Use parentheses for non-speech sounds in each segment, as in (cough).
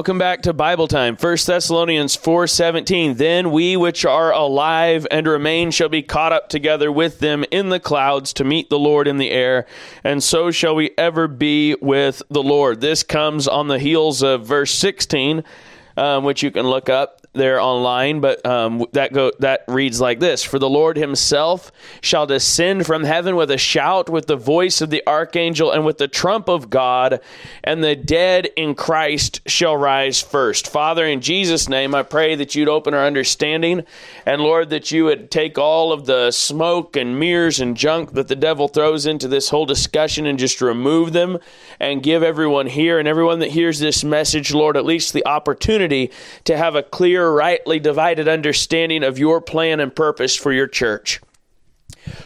Welcome back to Bible time. 1 Thessalonians 4:17. Then we which are alive and remain shall be caught up together with them in the clouds to meet the Lord in the air, and so shall we ever be with the Lord. This comes on the heels of verse 16, um, which you can look up there online, but um, that go that reads like this: For the Lord Himself shall descend from heaven with a shout, with the voice of the archangel, and with the trump of God, and the dead in Christ shall rise first. Father, in Jesus' name, I pray that you'd open our understanding, and Lord, that you would take all of the smoke and mirrors and junk that the devil throws into this whole discussion and just remove them, and give everyone here and everyone that hears this message, Lord, at least the opportunity to have a clear rightly divided understanding of your plan and purpose for your church.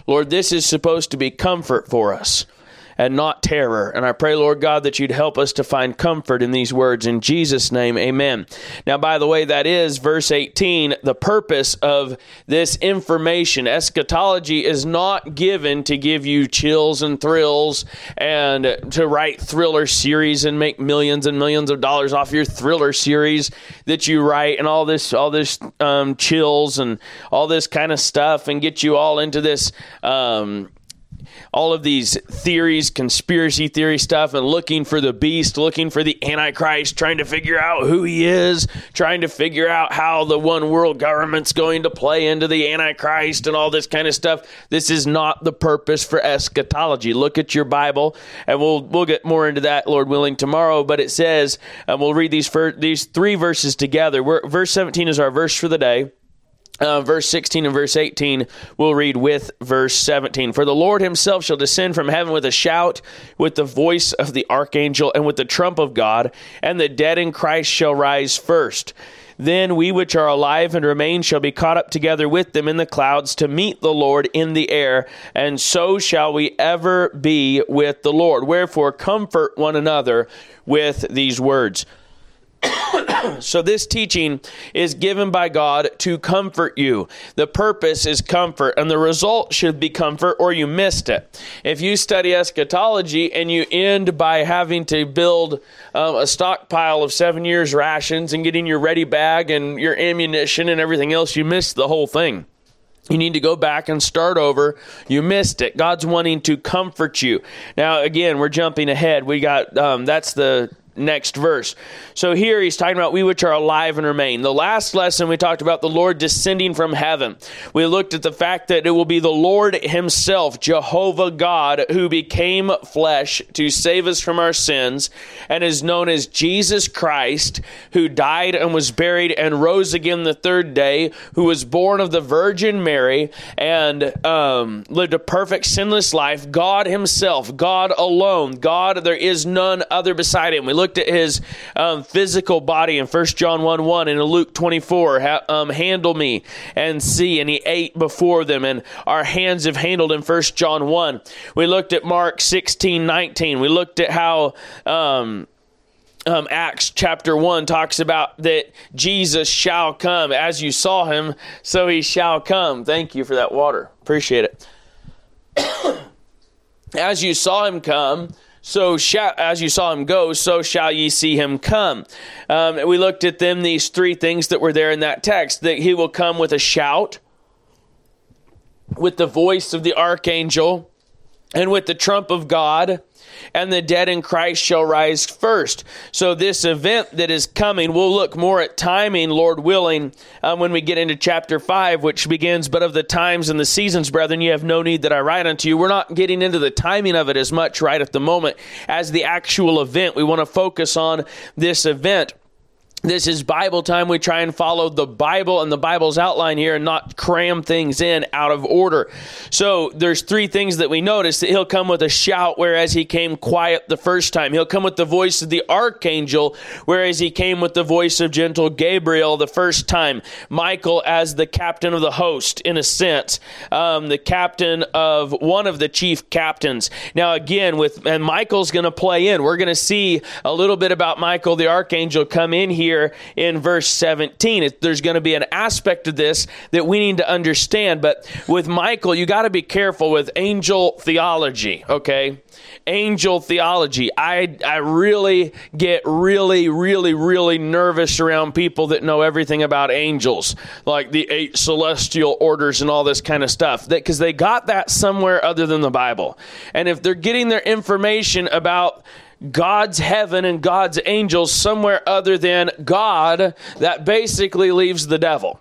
Lord, this is supposed to be comfort for us and not terror. And I pray, Lord God, that you'd help us to find comfort in these words. In Jesus' name, amen. Now, by the way, that is verse 18. The purpose of this information, eschatology, is not given to give you chills and thrills and to write thriller series and make millions and millions of dollars off your thriller series that you write and all this, all this um, chills and all this kind of stuff and get you all into this. Um, all of these theories, conspiracy theory stuff, and looking for the beast, looking for the Antichrist, trying to figure out who he is, trying to figure out how the one world government's going to play into the Antichrist and all this kind of stuff. This is not the purpose for eschatology. Look at your Bible, and we'll we'll get more into that, Lord willing, tomorrow. But it says, and we'll read these first, these three verses together. We're, verse 17 is our verse for the day. Uh, verse 16 and verse 18 we'll read with verse 17 for the lord himself shall descend from heaven with a shout with the voice of the archangel and with the trump of god and the dead in christ shall rise first. Then we which are alive and remain shall be caught up together with them in the clouds to meet the lord in the air and so shall we ever be with the lord. Wherefore comfort one another with these words (coughs) so, this teaching is given by God to comfort you. The purpose is comfort, and the result should be comfort, or you missed it. If you study eschatology and you end by having to build um, a stockpile of seven years' rations and getting your ready bag and your ammunition and everything else, you missed the whole thing. You need to go back and start over. You missed it. God's wanting to comfort you. Now, again, we're jumping ahead. We got um, that's the next verse. So here he's talking about we which are alive and remain. The last lesson we talked about the Lord descending from heaven. We looked at the fact that it will be the Lord himself, Jehovah God, who became flesh to save us from our sins and is known as Jesus Christ, who died and was buried and rose again the third day, who was born of the Virgin Mary and um, lived a perfect sinless life. God himself, God alone, God, there is none other beside him. We looked at his um, physical body in 1 John 1 1 and in Luke 24. Ha, um, handle me and see. And he ate before them, and our hands have handled in 1 John 1. We looked at Mark 16 19. We looked at how. Um, um, Acts chapter 1 talks about that Jesus shall come. As you saw him, so he shall come. Thank you for that water. Appreciate it. (coughs) As you saw him come, so shall, as you saw him go, so shall ye see him come. Um, we looked at them, these three things that were there in that text that he will come with a shout, with the voice of the archangel, and with the trump of God and the dead in Christ shall rise first. So, this event that is coming, we'll look more at timing, Lord willing, um, when we get into chapter 5, which begins, But of the times and the seasons, brethren, you have no need that I write unto you. We're not getting into the timing of it as much right at the moment as the actual event. We want to focus on this event. This is Bible time. We try and follow the Bible and the Bible's outline here and not cram things in out of order. So there's three things that we notice that he'll come with a shout, whereas he came quiet the first time. He'll come with the voice of the archangel, whereas he came with the voice of gentle Gabriel the first time. Michael as the captain of the host, in a sense, um, the captain of one of the chief captains. Now again, with and Michael's going to play in. We're going to see a little bit about Michael the archangel come in here here in verse 17. It, there's going to be an aspect of this that we need to understand. But with Michael, you got to be careful with angel theology, okay? Angel theology. I, I really get really, really, really nervous around people that know everything about angels, like the eight celestial orders and all this kind of stuff, because they got that somewhere other than the Bible. And if they're getting their information about God's heaven and God's angels somewhere other than God, that basically leaves the devil.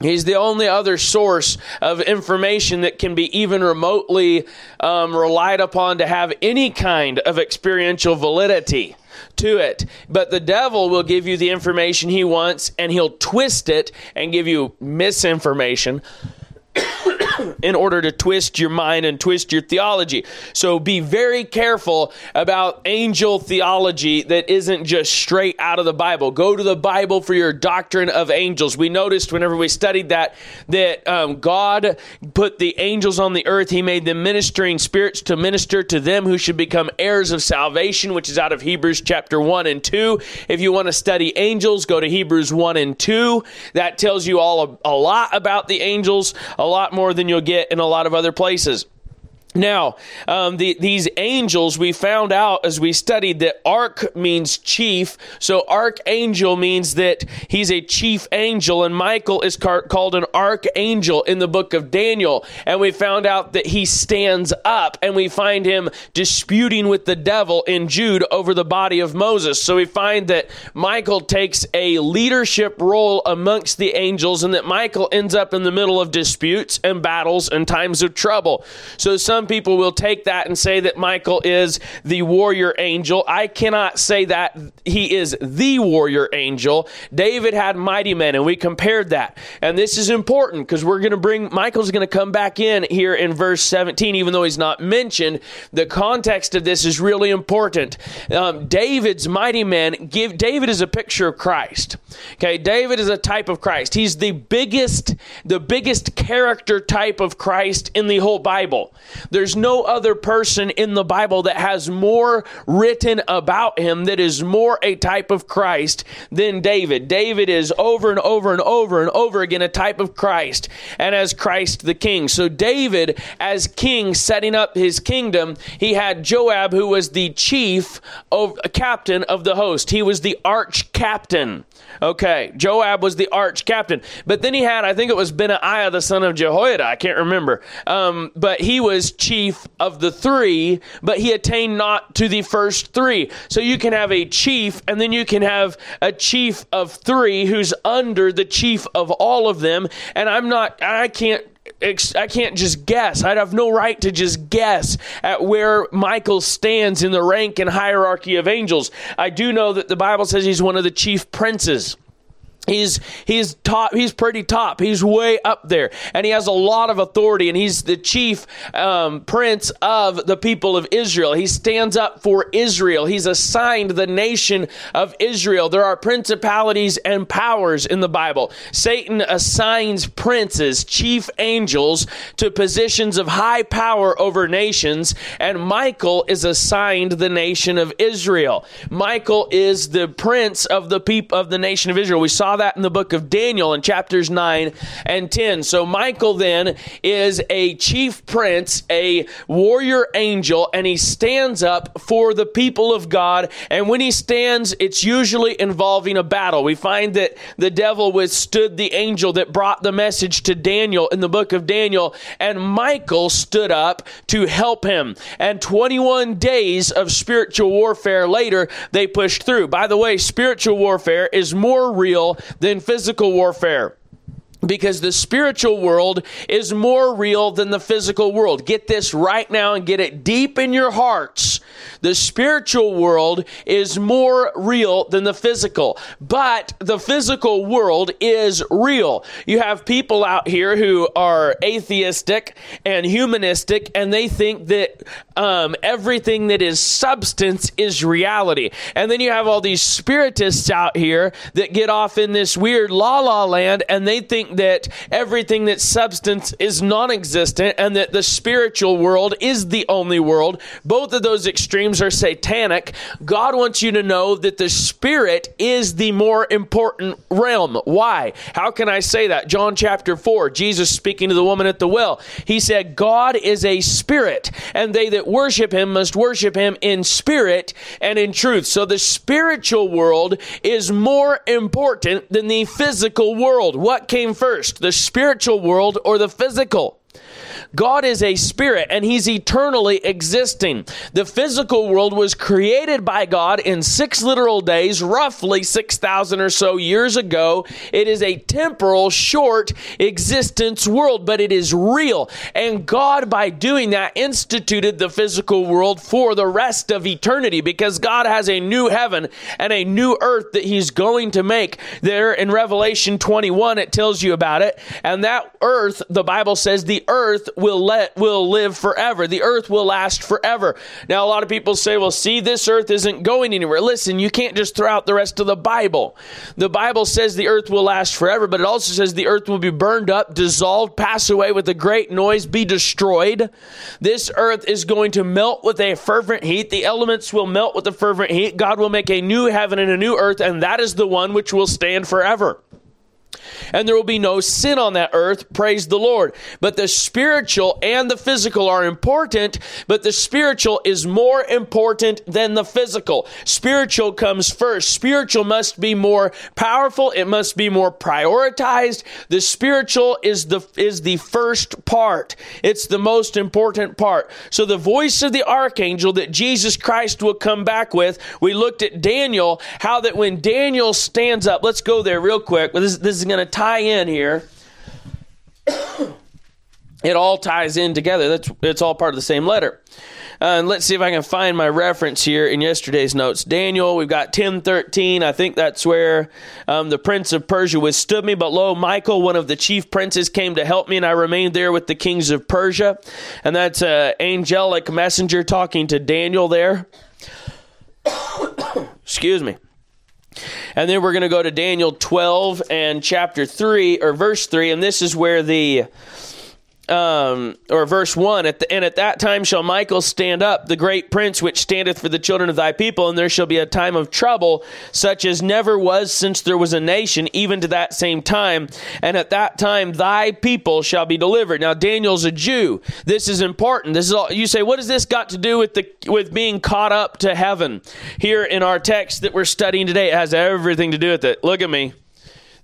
He's the only other source of information that can be even remotely um, relied upon to have any kind of experiential validity to it. But the devil will give you the information he wants and he'll twist it and give you misinformation (coughs) in order to twist your mind and twist your theology. So be very careful about angel theology that isn't just straight out of the Bible. Go to the Bible for your doctrine of angels. We noticed whenever we studied that that um, God put the angels on the earth. He made them ministering spirits to minister to them who should become heirs of salvation, which is out of Hebrews chapter 1 and 2. If you want to study angels, go to Hebrews 1 and 2. That tells you all a, a lot about the angels, a lot more than you'll get in a lot of other places. Now, um, the, these angels, we found out as we studied that arch means chief. So archangel means that he's a chief angel, and Michael is car- called an archangel in the book of Daniel. And we found out that he stands up, and we find him disputing with the devil in Jude over the body of Moses. So we find that Michael takes a leadership role amongst the angels, and that Michael ends up in the middle of disputes and battles and times of trouble. So some people will take that and say that Michael is the warrior angel. I cannot say that he is the warrior angel. David had mighty men, and we compared that. And this is important because we're going to bring, Michael's going to come back in here in verse 17, even though he's not mentioned. The context of this is really important. Um, David's mighty men give, David is a picture of Christ. Okay, David is a type of Christ. He's the biggest, the biggest character type of Christ in the whole Bible. There's no other person in the Bible that has more written about him that is more a type of Christ than David. David is over and over and over and over again a type of Christ and as Christ the king. So David as king setting up his kingdom, he had Joab who was the chief of captain of the host. He was the arch captain. Okay, Joab was the arch captain. But then he had, I think it was Benaiah, the son of Jehoiada. I can't remember. Um, but he was chief of the three, but he attained not to the first three. So you can have a chief, and then you can have a chief of three who's under the chief of all of them. And I'm not, I can't I can't just guess. I'd have no right to just guess at where Michael stands in the rank and hierarchy of angels. I do know that the Bible says he's one of the chief princes. He's he's top. He's pretty top. He's way up there, and he has a lot of authority. And he's the chief um, prince of the people of Israel. He stands up for Israel. He's assigned the nation of Israel. There are principalities and powers in the Bible. Satan assigns princes, chief angels, to positions of high power over nations, and Michael is assigned the nation of Israel. Michael is the prince of the people of the nation of Israel. We saw that in the book of Daniel in chapters 9 and 10. So Michael then is a chief prince, a warrior angel, and he stands up for the people of God. And when he stands, it's usually involving a battle. We find that the devil withstood the angel that brought the message to Daniel in the book of Daniel, and Michael stood up to help him. And 21 days of spiritual warfare later, they pushed through. By the way, spiritual warfare is more real than physical warfare because the spiritual world is more real than the physical world. Get this right now and get it deep in your hearts. The spiritual world is more real than the physical, but the physical world is real. You have people out here who are atheistic and humanistic, and they think that um, everything that is substance is reality. And then you have all these spiritists out here that get off in this weird la la land, and they think that everything that's substance is non existent and that the spiritual world is the only world. Both of those extremes extremes are satanic. God wants you to know that the spirit is the more important realm. Why? How can I say that? John chapter 4, Jesus speaking to the woman at the well, he said, God is a spirit, and they that worship him must worship him in spirit and in truth. So the spiritual world is more important than the physical world. What came first, the spiritual world or the physical? God is a spirit and he's eternally existing. The physical world was created by God in six literal days, roughly 6,000 or so years ago. It is a temporal, short existence world, but it is real. And God, by doing that, instituted the physical world for the rest of eternity because God has a new heaven and a new earth that he's going to make. There in Revelation 21, it tells you about it. And that earth, the Bible says, the earth will let will live forever. The earth will last forever. Now a lot of people say, "Well, see, this earth isn't going anywhere." Listen, you can't just throw out the rest of the Bible. The Bible says the earth will last forever, but it also says the earth will be burned up, dissolved, pass away with a great noise, be destroyed. This earth is going to melt with a fervent heat. The elements will melt with a fervent heat. God will make a new heaven and a new earth, and that is the one which will stand forever and there will be no sin on that earth. Praise the Lord. But the spiritual and the physical are important, but the spiritual is more important than the physical. Spiritual comes first. Spiritual must be more powerful. It must be more prioritized. The spiritual is the, is the first part. It's the most important part. So the voice of the archangel that Jesus Christ will come back with, we looked at Daniel, how that when Daniel stands up, let's go there real quick. This, this is going to tie in here. it all ties in together. That's it's all part of the same letter. Uh, and let's see if I can find my reference here in yesterday's notes. Daniel, we've got 1013. I think that's where um, the prince of Persia withstood me. But lo, Michael, one of the chief princes, came to help me, and I remained there with the kings of Persia. And that's an angelic messenger talking to Daniel there. (coughs) Excuse me. And then we're going to go to Daniel 12 and chapter 3 or verse 3 and this is where the um, or verse 1 at the, and at that time shall michael stand up the great prince which standeth for the children of thy people and there shall be a time of trouble such as never was since there was a nation even to that same time. And at that time thy people shall be delivered. Now daniel's a jew. This is important. This is all you say what has this got to do with the with being caught up to heaven? Here in our text that we're studying today it has everything to do with it. Look at me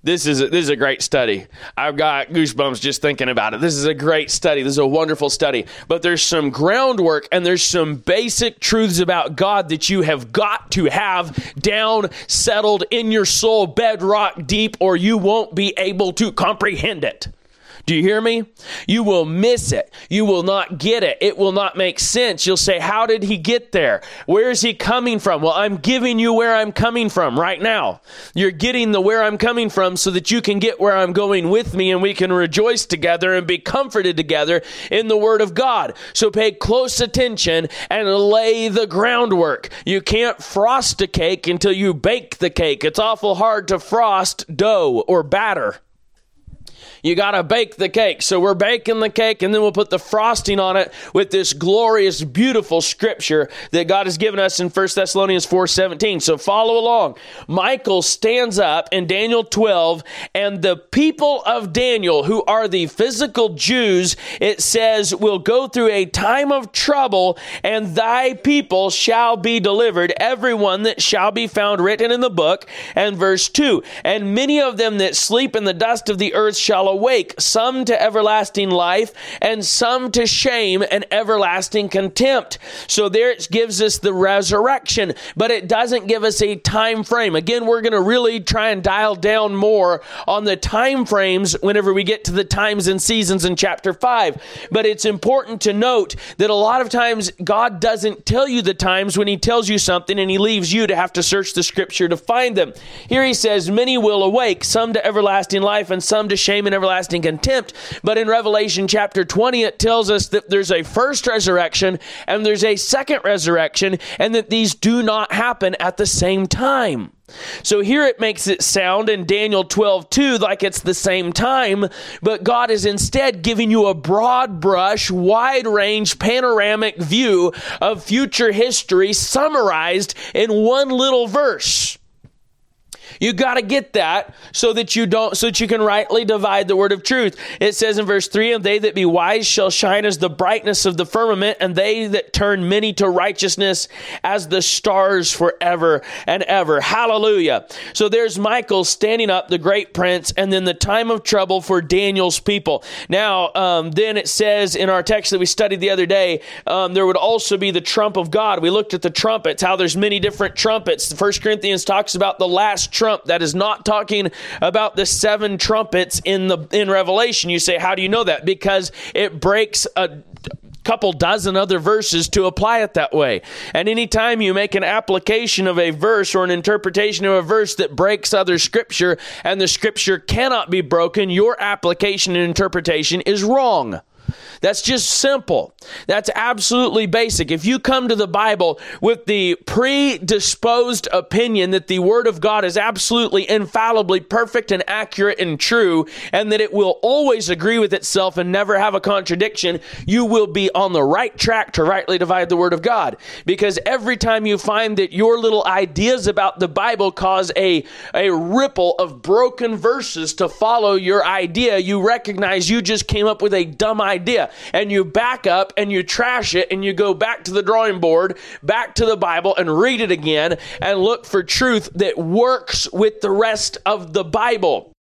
this is a, this is a great study. I've got goosebumps just thinking about it. This is a great study. This is a wonderful study. But there's some groundwork and there's some basic truths about God that you have got to have down settled in your soul, bedrock deep, or you won't be able to comprehend it. Do you hear me? You will miss it. You will not get it. It will not make sense. You'll say, How did he get there? Where is he coming from? Well, I'm giving you where I'm coming from right now. You're getting the where I'm coming from so that you can get where I'm going with me and we can rejoice together and be comforted together in the Word of God. So pay close attention and lay the groundwork. You can't frost a cake until you bake the cake. It's awful hard to frost dough or batter you got to bake the cake. So we're baking the cake and then we'll put the frosting on it with this glorious, beautiful scripture that God has given us in 1 Thessalonians 4:17. So follow along. Michael stands up in Daniel 12 and the people of Daniel who are the physical Jews, it says will go through a time of trouble and thy people shall be delivered, everyone that shall be found written in the book. And verse 2, and many of them that sleep in the dust of the earth shall awake, some to everlasting life, and some to shame and everlasting contempt. So there it gives us the resurrection, but it doesn't give us a time frame. Again, we're going to really try and dial down more on the time frames whenever we get to the times and seasons in chapter 5. But it's important to note that a lot of times God doesn't tell you the times when he tells you something and he leaves you to have to search the scripture to find them. Here he says, Many will awake, some to everlasting life and some to shame and everlasting everlasting contempt. But in Revelation chapter 20, it tells us that there's a first resurrection and there's a second resurrection, and that these do not happen at the same time. So here it makes it sound in Daniel 12 2 like it's the same time, but God is instead giving you a broad brush, wide range, panoramic view of future history summarized in one little verse. You got to get that so that you don't so that you can rightly divide the word of truth. It says in verse 3, "And they that be wise shall shine as the brightness of the firmament, and they that turn many to righteousness as the stars forever and ever." Hallelujah. So there's Michael standing up, the great prince, and then the time of trouble for Daniel's people. Now, um, then it says in our text that we studied the other day, um, there would also be the trump of God. We looked at the trumpets, how there's many different trumpets. First Corinthians talks about the last trump. That is not talking about the seven trumpets in the in Revelation. You say, how do you know that? Because it breaks a couple dozen other verses to apply it that way. And anytime you make an application of a verse or an interpretation of a verse that breaks other scripture and the scripture cannot be broken, your application and interpretation is wrong. That's just simple. That's absolutely basic. If you come to the Bible with the predisposed opinion that the Word of God is absolutely infallibly perfect and accurate and true, and that it will always agree with itself and never have a contradiction, you will be on the right track to rightly divide the Word of God. Because every time you find that your little ideas about the Bible cause a, a ripple of broken verses to follow your idea, you recognize you just came up with a dumb idea and you back up and you trash it and you go back to the drawing board, back to the Bible and read it again and look for truth that works with the rest of the Bible.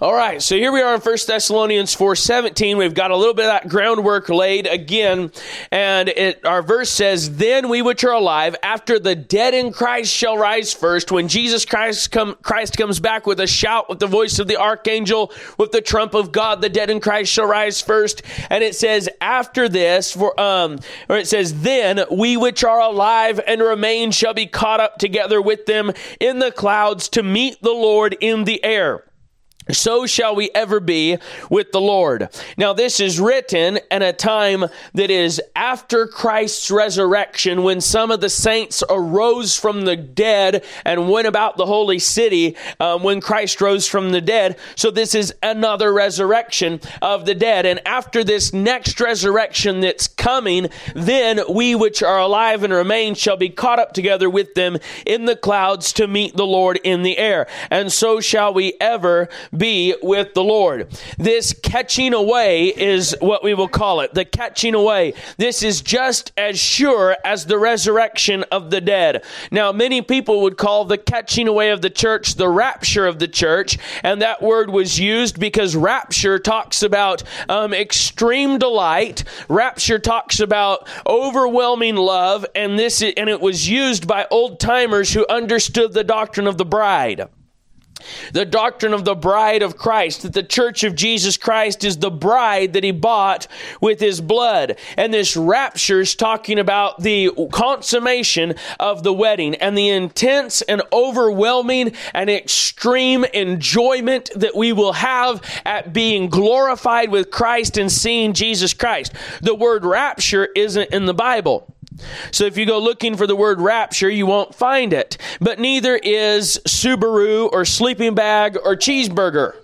All right, so here we are in 1 Thessalonians 4:17. We've got a little bit of that groundwork laid again, and it, our verse says, "Then we which are alive, after the dead in Christ shall rise first, when Jesus Christ come, Christ comes back with a shout, with the voice of the archangel, with the trump of God, the dead in Christ shall rise first." And it says, "After this, for um, or it says, then we which are alive and remain shall be caught up together with them in the clouds to meet the Lord in the air." So shall we ever be with the Lord. Now, this is written in a time that is after Christ's resurrection when some of the saints arose from the dead and went about the holy city um, when Christ rose from the dead. So, this is another resurrection of the dead. And after this next resurrection that's coming, then we which are alive and remain shall be caught up together with them in the clouds to meet the Lord in the air. And so shall we ever be with the Lord. This catching away is what we will call it. The catching away. This is just as sure as the resurrection of the dead. Now, many people would call the catching away of the church the rapture of the church, and that word was used because rapture talks about um, extreme delight. Rapture talks about overwhelming love, and this and it was used by old timers who understood the doctrine of the bride the doctrine of the bride of Christ, that the church of Jesus Christ is the bride that he bought with his blood. And this rapture is talking about the consummation of the wedding and the intense and overwhelming and extreme enjoyment that we will have at being glorified with Christ and seeing Jesus Christ. The word rapture isn't in the Bible. So if you go looking for the word rapture, you won't find it. But neither is Subaru or sleeping bag or cheeseburger.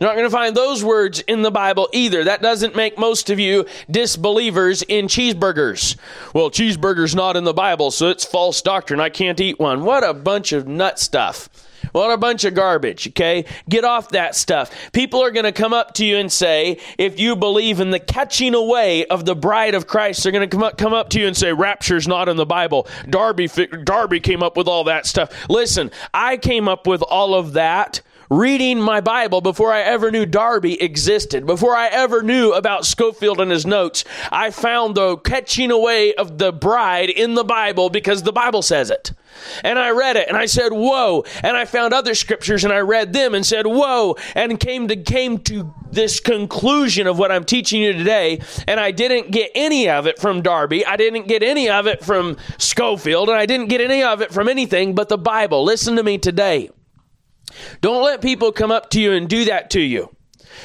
You're not going to find those words in the Bible either. That doesn't make most of you disbelievers in cheeseburgers. Well, cheeseburger's not in the Bible, so it's false doctrine. I can't eat one. What a bunch of nut stuff. What a bunch of garbage, okay? Get off that stuff. People are going to come up to you and say, if you believe in the catching away of the bride of Christ, they're going to come up, come up to you and say, rapture's not in the Bible. Darby, Darby came up with all that stuff. Listen, I came up with all of that reading my Bible before I ever knew Darby existed, before I ever knew about Scofield and his notes. I found the catching away of the bride in the Bible because the Bible says it. And I read it and I said, whoa. And I found other scriptures and I read them and said, whoa. And came to, came to this conclusion of what I'm teaching you today. And I didn't get any of it from Darby. I didn't get any of it from Scofield. And I didn't get any of it from anything but the Bible. Listen to me today. Don't let people come up to you and do that to you.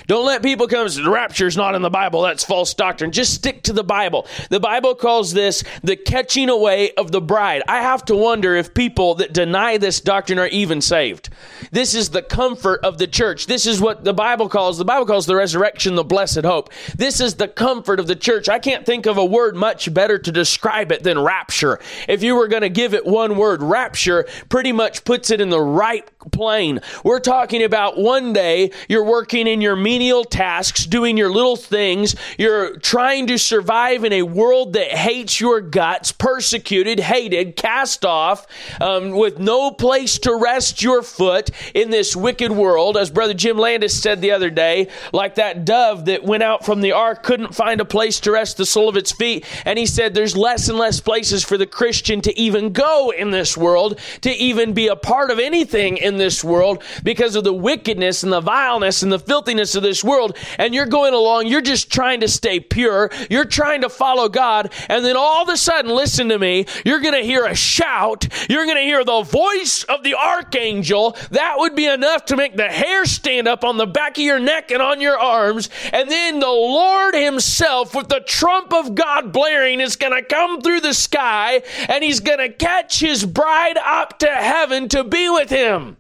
Don't let people come the rapture is not in the Bible. That's false doctrine. Just stick to the Bible. The Bible calls this the catching away of the bride. I have to wonder if people that deny this doctrine are even saved. This is the comfort of the church. This is what the Bible calls, the Bible calls the resurrection the blessed hope. This is the comfort of the church. I can't think of a word much better to describe it than rapture. If you were going to give it one word, rapture pretty much puts it in the right plane. We're talking about one day you're working in your menial tasks, doing your little things. You're trying to survive in a world that hates your guts, persecuted, hated, cast off, um, with no place to rest your foot in this wicked world. As Brother Jim Landis said the other day, like that dove that went out from the ark couldn't find a place to rest the sole of its feet. And he said there's less and less places for the Christian to even go in this world, to even be a part of anything in this world because of the wickedness and the vileness and the filthiness of this world. And you're going along, you're just trying to stay pure, you're trying to follow God, and then all of a sudden, listen to me, you're going to hear a shout, you're going to hear the voice of the archangel. That would be enough to make the hair stand up on the back of your neck and on your arms. And then the Lord Himself, with the trump of God blaring, is going to come through the sky and He's going to catch His bride up to heaven to be with Him.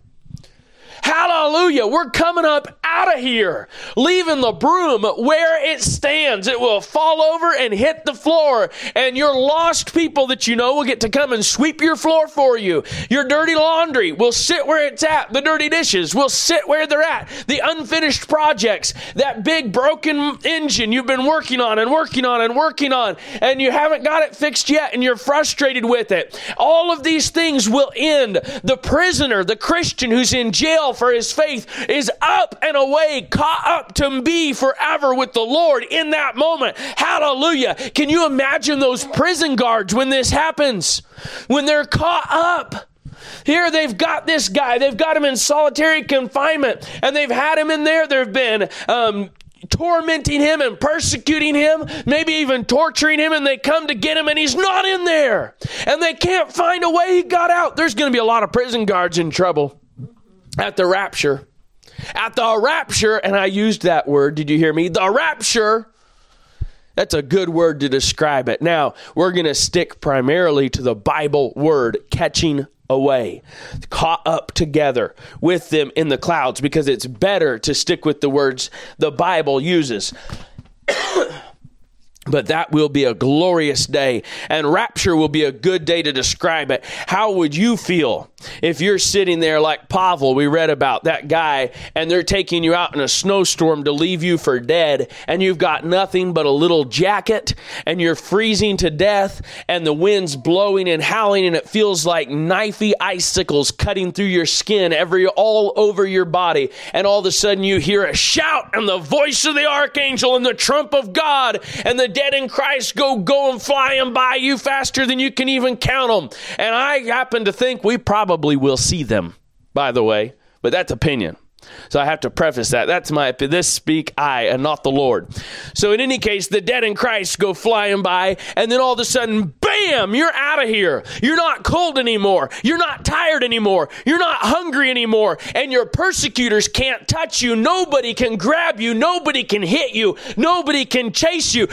Hallelujah. We're coming up out of here, leaving the broom where it stands. It will fall over and hit the floor, and your lost people that you know will get to come and sweep your floor for you. Your dirty laundry will sit where it's at. The dirty dishes will sit where they're at. The unfinished projects, that big broken engine you've been working on and working on and working on, and you haven't got it fixed yet, and you're frustrated with it. All of these things will end. The prisoner, the Christian who's in jail for his faith, is up and away, caught up to be forever with the Lord in that moment. Hallelujah. Can you imagine those prison guards when this happens? When they're caught up. Here they've got this guy, they've got him in solitary confinement, and they've had him in there. There have been um, tormenting him and persecuting him, maybe even torturing him, and they come to get him and he's not in there. And they can't find a way he got out. There's going to be a lot of prison guards in trouble at the rapture. At the rapture, and I used that word, did you hear me? The rapture. That's a good word to describe it. Now, we're going to stick primarily to the Bible word, catching away, caught up together with them in the clouds, because it's better to stick with the words the Bible uses. (coughs) But that will be a glorious day, and rapture will be a good day to describe it. How would you feel if you're sitting there like Pavel, we read about that guy, and they're taking you out in a snowstorm to leave you for dead, and you've got nothing but a little jacket, and you're freezing to death, and the wind's blowing and howling, and it feels like knifey icicles cutting through your skin, every all over your body, and all of a sudden you hear a shout and the voice of the archangel and the trump of God, and the dead in Christ go going flying by you faster than you can even count them. And I happen to think we probably will see them, by the way, but that's opinion. So I have to preface that. That's my this speak I and not the Lord. So in any case, the dead in Christ go flying by, and then all of a sudden, bam, you're out of here. You're not cold anymore. You're not tired anymore. You're not hungry anymore. And your persecutors can't touch you. Nobody can grab you. Nobody can hit you. Nobody can chase you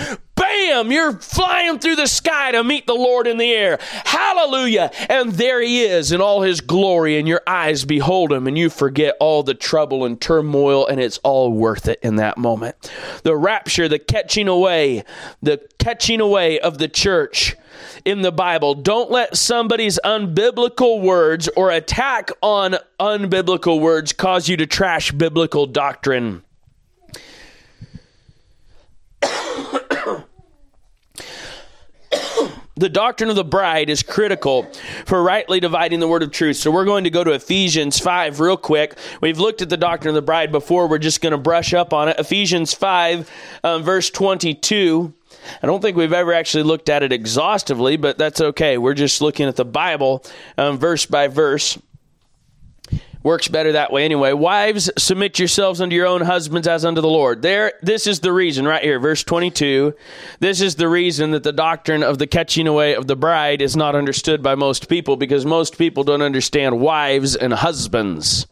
bam, you're flying through the sky to meet the Lord in the air. Hallelujah. And there he is in all his glory, and your eyes behold him, and you forget all the trouble and turmoil, and it's all worth it in that moment. The rapture, the catching away, the catching away of the church in the Bible. Don't let somebody's unbiblical words or attack on unbiblical words cause you to trash biblical doctrine. The doctrine of the bride is critical for rightly dividing the word of truth. So we're going to go to Ephesians 5 real quick. We've looked at the doctrine of the bride before. We're just going to brush up on it. Ephesians 5, um, verse 22. I don't think we've ever actually looked at it exhaustively, but that's okay. We're just looking at the Bible um, verse by verse. Works better that way anyway. Wives, submit yourselves unto your own husbands as unto the Lord. There, this is the reason right here, verse 22. This is the reason that the doctrine of the catching away of the bride is not understood by most people because most people don't understand wives and husbands.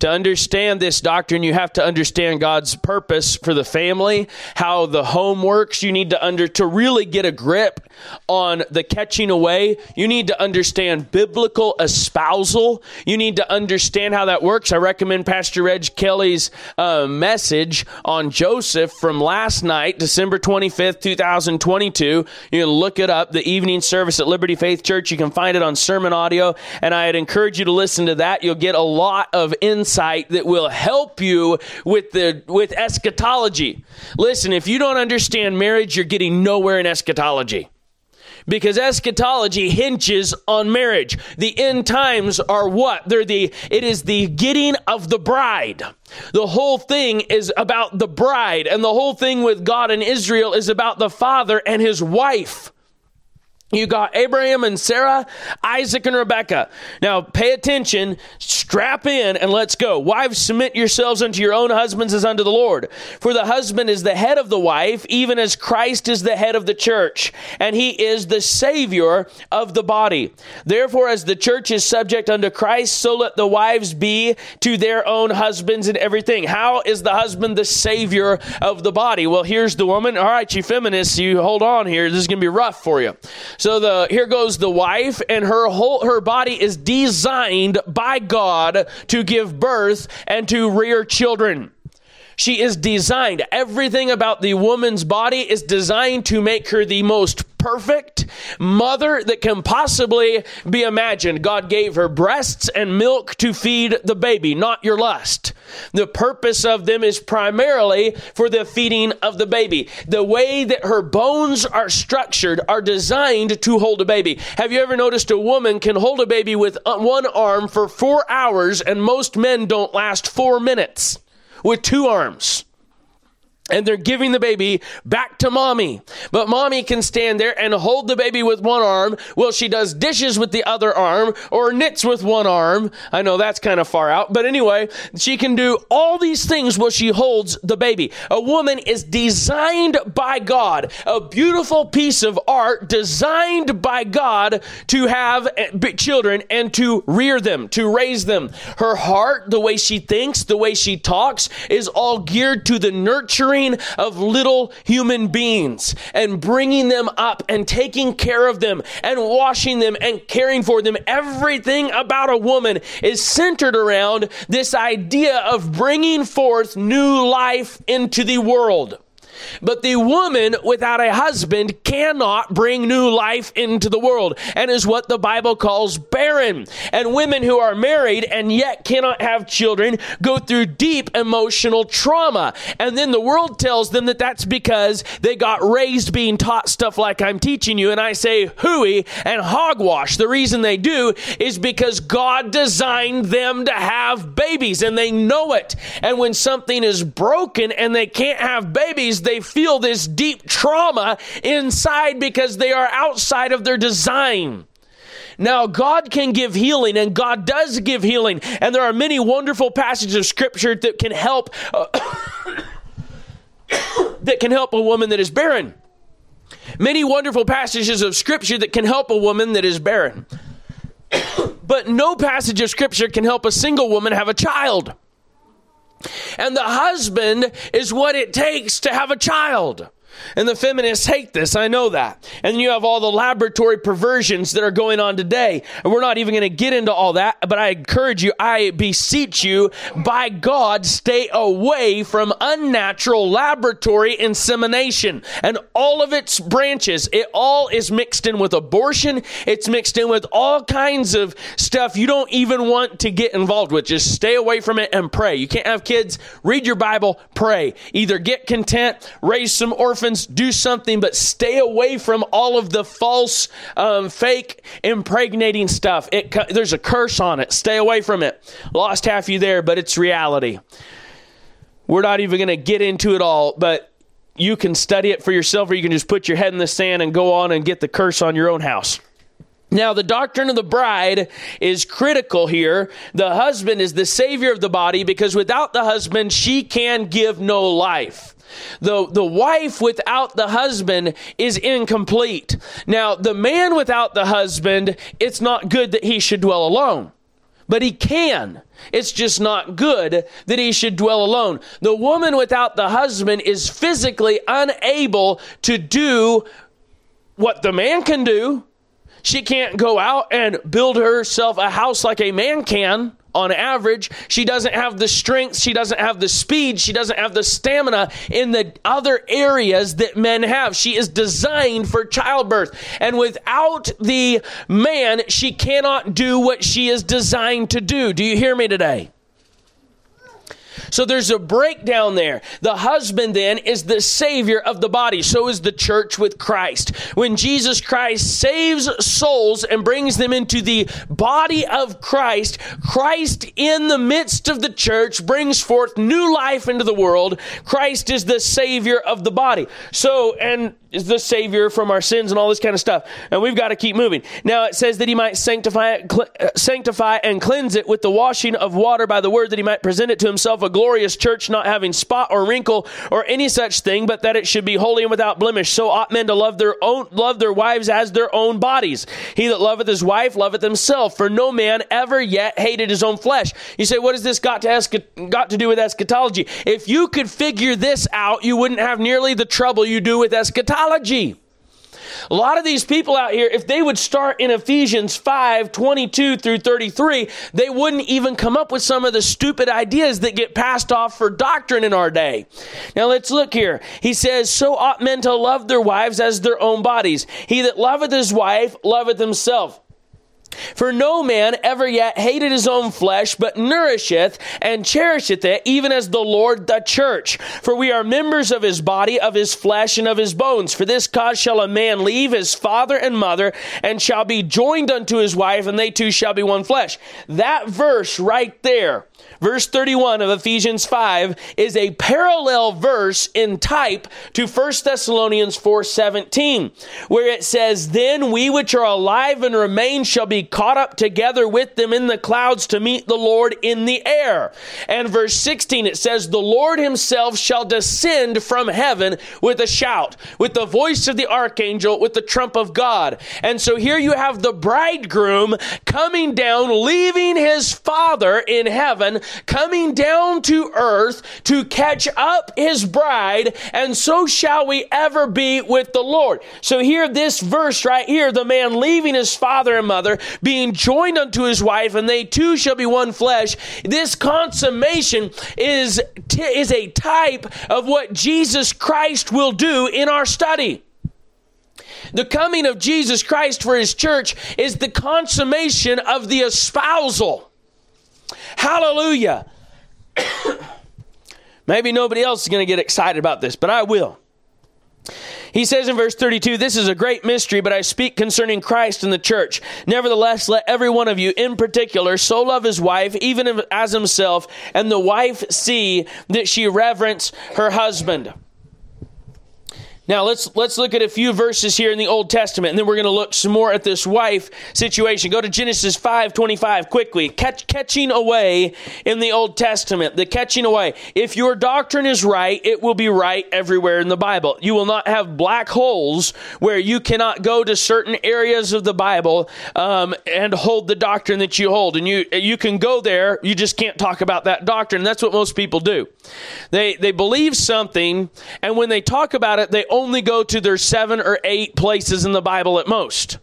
To understand this doctrine, you have to understand God's purpose for the family, how the home works. You need to under to really get a grip on the catching away. You need to understand biblical espousal. You need to understand how that works. I recommend Pastor Reg Kelly's uh, message on Joseph from last night, December 25th, 2022. You can look it up, the evening service at Liberty Faith Church. You can find it on sermon audio, and I'd encourage you to listen to that. You'll get a lot of insight that will help you with the with eschatology. Listen, if you don't understand marriage, you're getting nowhere in eschatology because eschatology hinges on marriage. The end times are what? They're the it is the getting of the bride. The whole thing is about the bride and the whole thing with God and Israel is about the father and his wife. You got Abraham and Sarah, Isaac and Rebekah. Now pay attention, strap in, and let's go. Wives, submit yourselves unto your own husbands as unto the Lord. For the husband is the head of the wife, even as Christ is the head of the church, and he is the Savior of the body. Therefore, as the church is subject unto Christ, so let the wives be to their own husbands in everything. How is the husband the Savior of the body? Well, here's the woman. All right, you feminists, you hold on here. This is going to be rough for you. So the here goes the wife, and her whole her body is designed by God to give birth and to rear children. She is designed. Everything about the woman's body is designed to make her the most perfect mother that can possibly be imagined. God gave her breasts and milk to feed the baby, not your lust. The purpose of them is primarily for the feeding of the baby. The way that her bones are structured are designed to hold a baby. Have you ever noticed a woman can hold a baby with one arm for four hours and most men don't last four minutes with two arms? And they're giving the baby back to mommy. But mommy can stand there and hold the baby with one arm while she does dishes with the other arm or knits with one arm. I know that's kind of far out, but anyway, she can do all these things while she holds the baby. A woman is designed by God, a beautiful piece of art designed by God to have eh, children and to rear them, to raise them. Her heart, the way she thinks, the way she talks is all geared to the nurturing of little human beings and bringing them up and taking care of them and washing them and caring for them. Everything about a woman is centered around this idea of bringing forth new life into the world. But the woman without a husband cannot bring new life into the world and is what the Bible calls barren. And women who are married and yet cannot have children go through deep emotional trauma. And then the world tells them that that's because they got raised being taught stuff like I'm teaching you. And I say hooey and hogwash. The reason they do is because God designed them to have babies and they know it. And when something is broken and they can't have babies, they feel this deep trauma inside because they are outside of their design. Now, God can give healing, and God does give healing, and there are many wonderful passages of Scripture that can help uh, (coughs) that can help a woman that is barren. Many wonderful passages of Scripture that can help a woman that is barren. (coughs) but no passage of Scripture can help a single woman have a child. And the husband is what it takes to have a child. And the feminists hate this, I know that. And you have all the laboratory perversions that are going on today. And we're not even going to get into all that, but I encourage you, I beseech you, by God, stay away from unnatural laboratory insemination and all of its branches. It all is mixed in with abortion, it's mixed in with all kinds of stuff you don't even want to get involved with. Just stay away from it and pray. You can't have kids, read your Bible, pray. Either get content, raise some orphans do something, but stay away from all of the false, um, fake impregnating stuff. It, there's a curse on it. Stay away from it. Lost half you there, but it's reality. We're not even going to get into it all, but you can study it for yourself, or you can just put your head in the sand and go on and get the curse on your own house. Now, the doctrine of the bride is critical here. The husband is the savior of the body because without the husband, she can give no life. The, the wife without the husband is incomplete. Now, the man without the husband, it's not good that he should dwell alone. but he can. It's just not good that he should dwell alone. The woman without the husband is physically unable to do what the man can do. She can't go out and build herself a house like a man can on average. She doesn't have the strength, she doesn't have the speed, she doesn't have the stamina in the other areas that men have. She is designed for childbirth. And without the man, she cannot do what she is designed to do. Do you hear me today? So there's a breakdown there. The husband then is the savior of the body. So is the church with Christ. When Jesus Christ saves souls and brings them into the body of Christ, Christ in the midst of the church brings forth new life into the world. Christ is the savior of the body. So, and is the Savior from our sins and all this kind of stuff. And we've got to keep moving. Now it says that he might sanctify, cl- uh, sanctify and cleanse it with the washing of water by the word, that he might present it to himself a glorious church, not having spot or wrinkle or any such thing, but that it should be holy and without blemish. So ought men to love their own, love their wives as their own bodies. He that loveth his wife loveth himself. For no man ever yet hated his own flesh. You say, what has this got to esch- got to do with eschatology? If you could figure this out, you wouldn't have nearly the trouble you do with eschatology theology. A lot of these people out here, if they would start in Ephesians 5 22 through 33, they wouldn't even come up with some of the stupid ideas that get passed off for doctrine in our day. Now let's look here. He says, So ought men to love their wives as their own bodies. He that loveth his wife loveth himself. For no man ever yet hated his own flesh, but nourisheth and cherisheth it, even as the Lord the church. For we are members of his body, of his flesh, and of his bones. For this cause shall a man leave his father and mother, and shall be joined unto his wife, and they two shall be one flesh. That verse right there Verse 31 of Ephesians 5 is a parallel verse in type to 1 Thessalonians 4:17, where it says, "Then we which are alive and remain shall be caught up together with them in the clouds to meet the Lord in the air." And verse 16 it says, "The Lord himself shall descend from heaven with a shout, with the voice of the archangel, with the trump of God." And so here you have the bridegroom coming down, leaving his father in heaven coming down to earth to catch up his bride, and so shall we ever be with the Lord. So here, this verse right here, the man leaving his father and mother, being joined unto his wife, and they two shall be one flesh. This consummation is, t- is a type of what Jesus Christ will do in our study. The coming of Jesus Christ for his church is the consummation of the espousal. Hallelujah. (coughs) Maybe nobody else is going to get excited about this, but I will. He says in verse 32, This is a great mystery, but I speak concerning Christ and the church. Nevertheless, let every one of you in particular so love his wife, even as himself, and the wife see that she reverence her husband. Now let's let's look at a few verses here in the Old Testament, and then we're going to look some more at this wife situation. Go to Genesis five twenty five quickly. Catch, catching away in the Old Testament, the catching away. If your doctrine is right, it will be right everywhere in the Bible. You will not have black holes where you cannot go to certain areas of the Bible um, and hold the doctrine that you hold, and you you can go there. You just can't talk about that doctrine. That's what most people do. They they believe something, and when they talk about it, they only go to their seven or eight places in the Bible at most.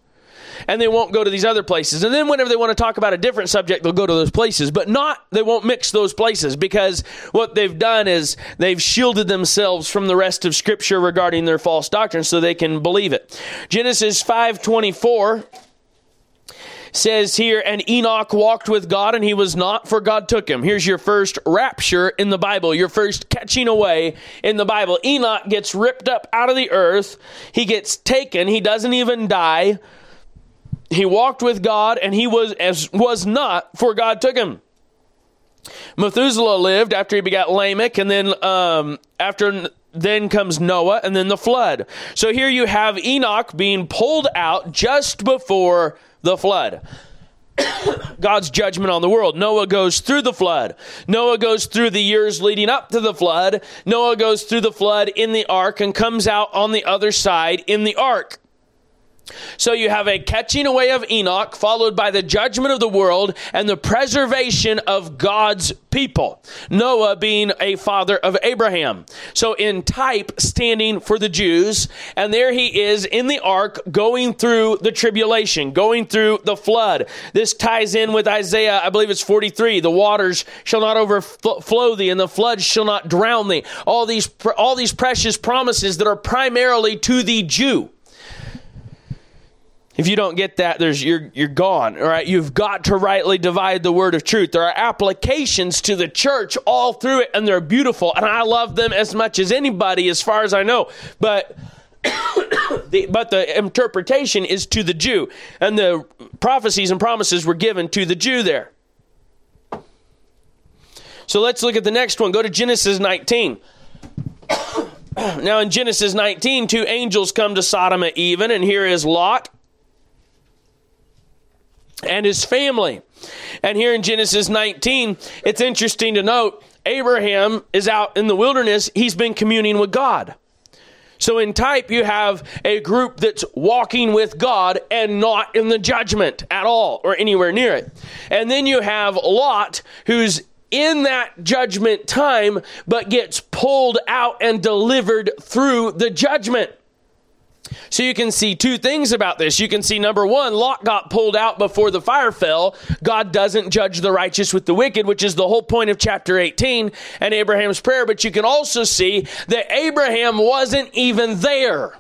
And they won't go to these other places. And then whenever they want to talk about a different subject, they'll go to those places. But not, they won't mix those places because what they've done is they've shielded themselves from the rest of Scripture regarding their false doctrine so they can believe it. Genesis 524 says here, and Enoch walked with God and he was not, for God took him. Here's your first rapture in the Bible, your first catching away in the Bible. Enoch gets ripped up out of the earth, he gets taken, he doesn't even die. He walked with God and he was as was not, for God took him. Methuselah lived after he begot Lamech, and then um, after then comes Noah, and then the flood. So here you have Enoch being pulled out just before the flood. (coughs) God's judgment on the world. Noah goes through the flood. Noah goes through the years leading up to the flood. Noah goes through the flood in the ark and comes out on the other side in the ark. So you have a catching away of Enoch, followed by the judgment of the world and the preservation of God's people. Noah being a father of Abraham. So in type, standing for the Jews, and there he is in the ark going through the tribulation, going through the flood. This ties in with Isaiah, I believe it's 43. The waters shall not overflow thee, and the floods shall not drown thee. All these, all these precious promises that are primarily to the Jew. If you don't get that, there's you're you're gone. All right, you've got to rightly divide the word of truth. There are applications to the church all through it, and they're beautiful, and I love them as much as anybody, as far as I know. But (coughs) the, but the interpretation is to the Jew, and the prophecies and promises were given to the Jew there. So let's look at the next one. Go to Genesis 19. (coughs) now, in Genesis 19, two angels come to Sodom at even, and here is Lot and his family. And here in Genesis 19, it's interesting to note Abraham is out in the wilderness, he's been communing with God. So in type, you have a group that's walking with God and not in the judgment at all or anywhere near it. And then you have Lot, who's in that judgment time, but gets pulled out and delivered through the judgment. So you can see two things about this. You can see number one, Lot got pulled out before the fire fell. God doesn't judge the righteous with the wicked, which is the whole point of chapter 18 and Abraham's prayer. But you can also see that Abraham wasn't even there.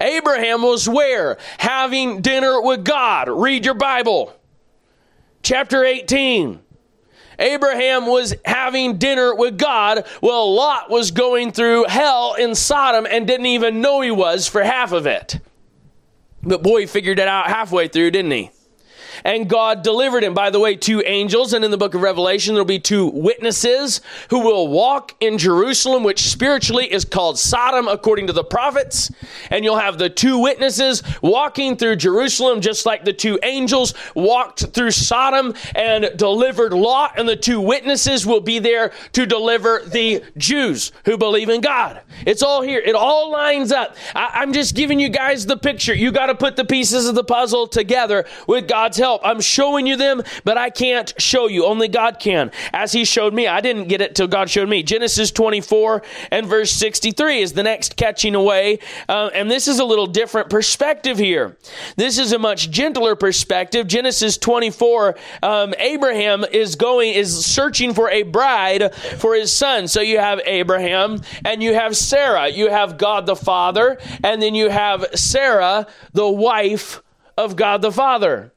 Abraham was where? Having dinner with God. Read your Bible. Chapter 18. Abraham was having dinner with God. while Lot was going through hell in Sodom and didn't even know he was for half of it. But boy, he figured it out halfway through, didn't he? And God delivered him. By the way, two angels, and in the book of Revelation, there'll be two witnesses who will walk in Jerusalem, which spiritually is called Sodom, according to the prophets. And you'll have the two witnesses walking through Jerusalem, just like the two angels walked through Sodom and delivered Lot, and the two witnesses will be there to deliver the Jews who believe in God. It's all here. It all lines up. I, am just giving you guys the picture. You got to put the pieces of the puzzle together with God's help. I'm showing you them, but I can't show you. Only God can. As He showed me, I didn't get it till God showed me. Genesis 24 and verse 63 is the next catching away. Uh, and this is a little different perspective here. This is a much gentler perspective. Genesis 24, um, Abraham is going, is searching for a bride for his son. So you have Abraham and you have Sarah. You have God the Father, and then you have Sarah, the wife of God the Father.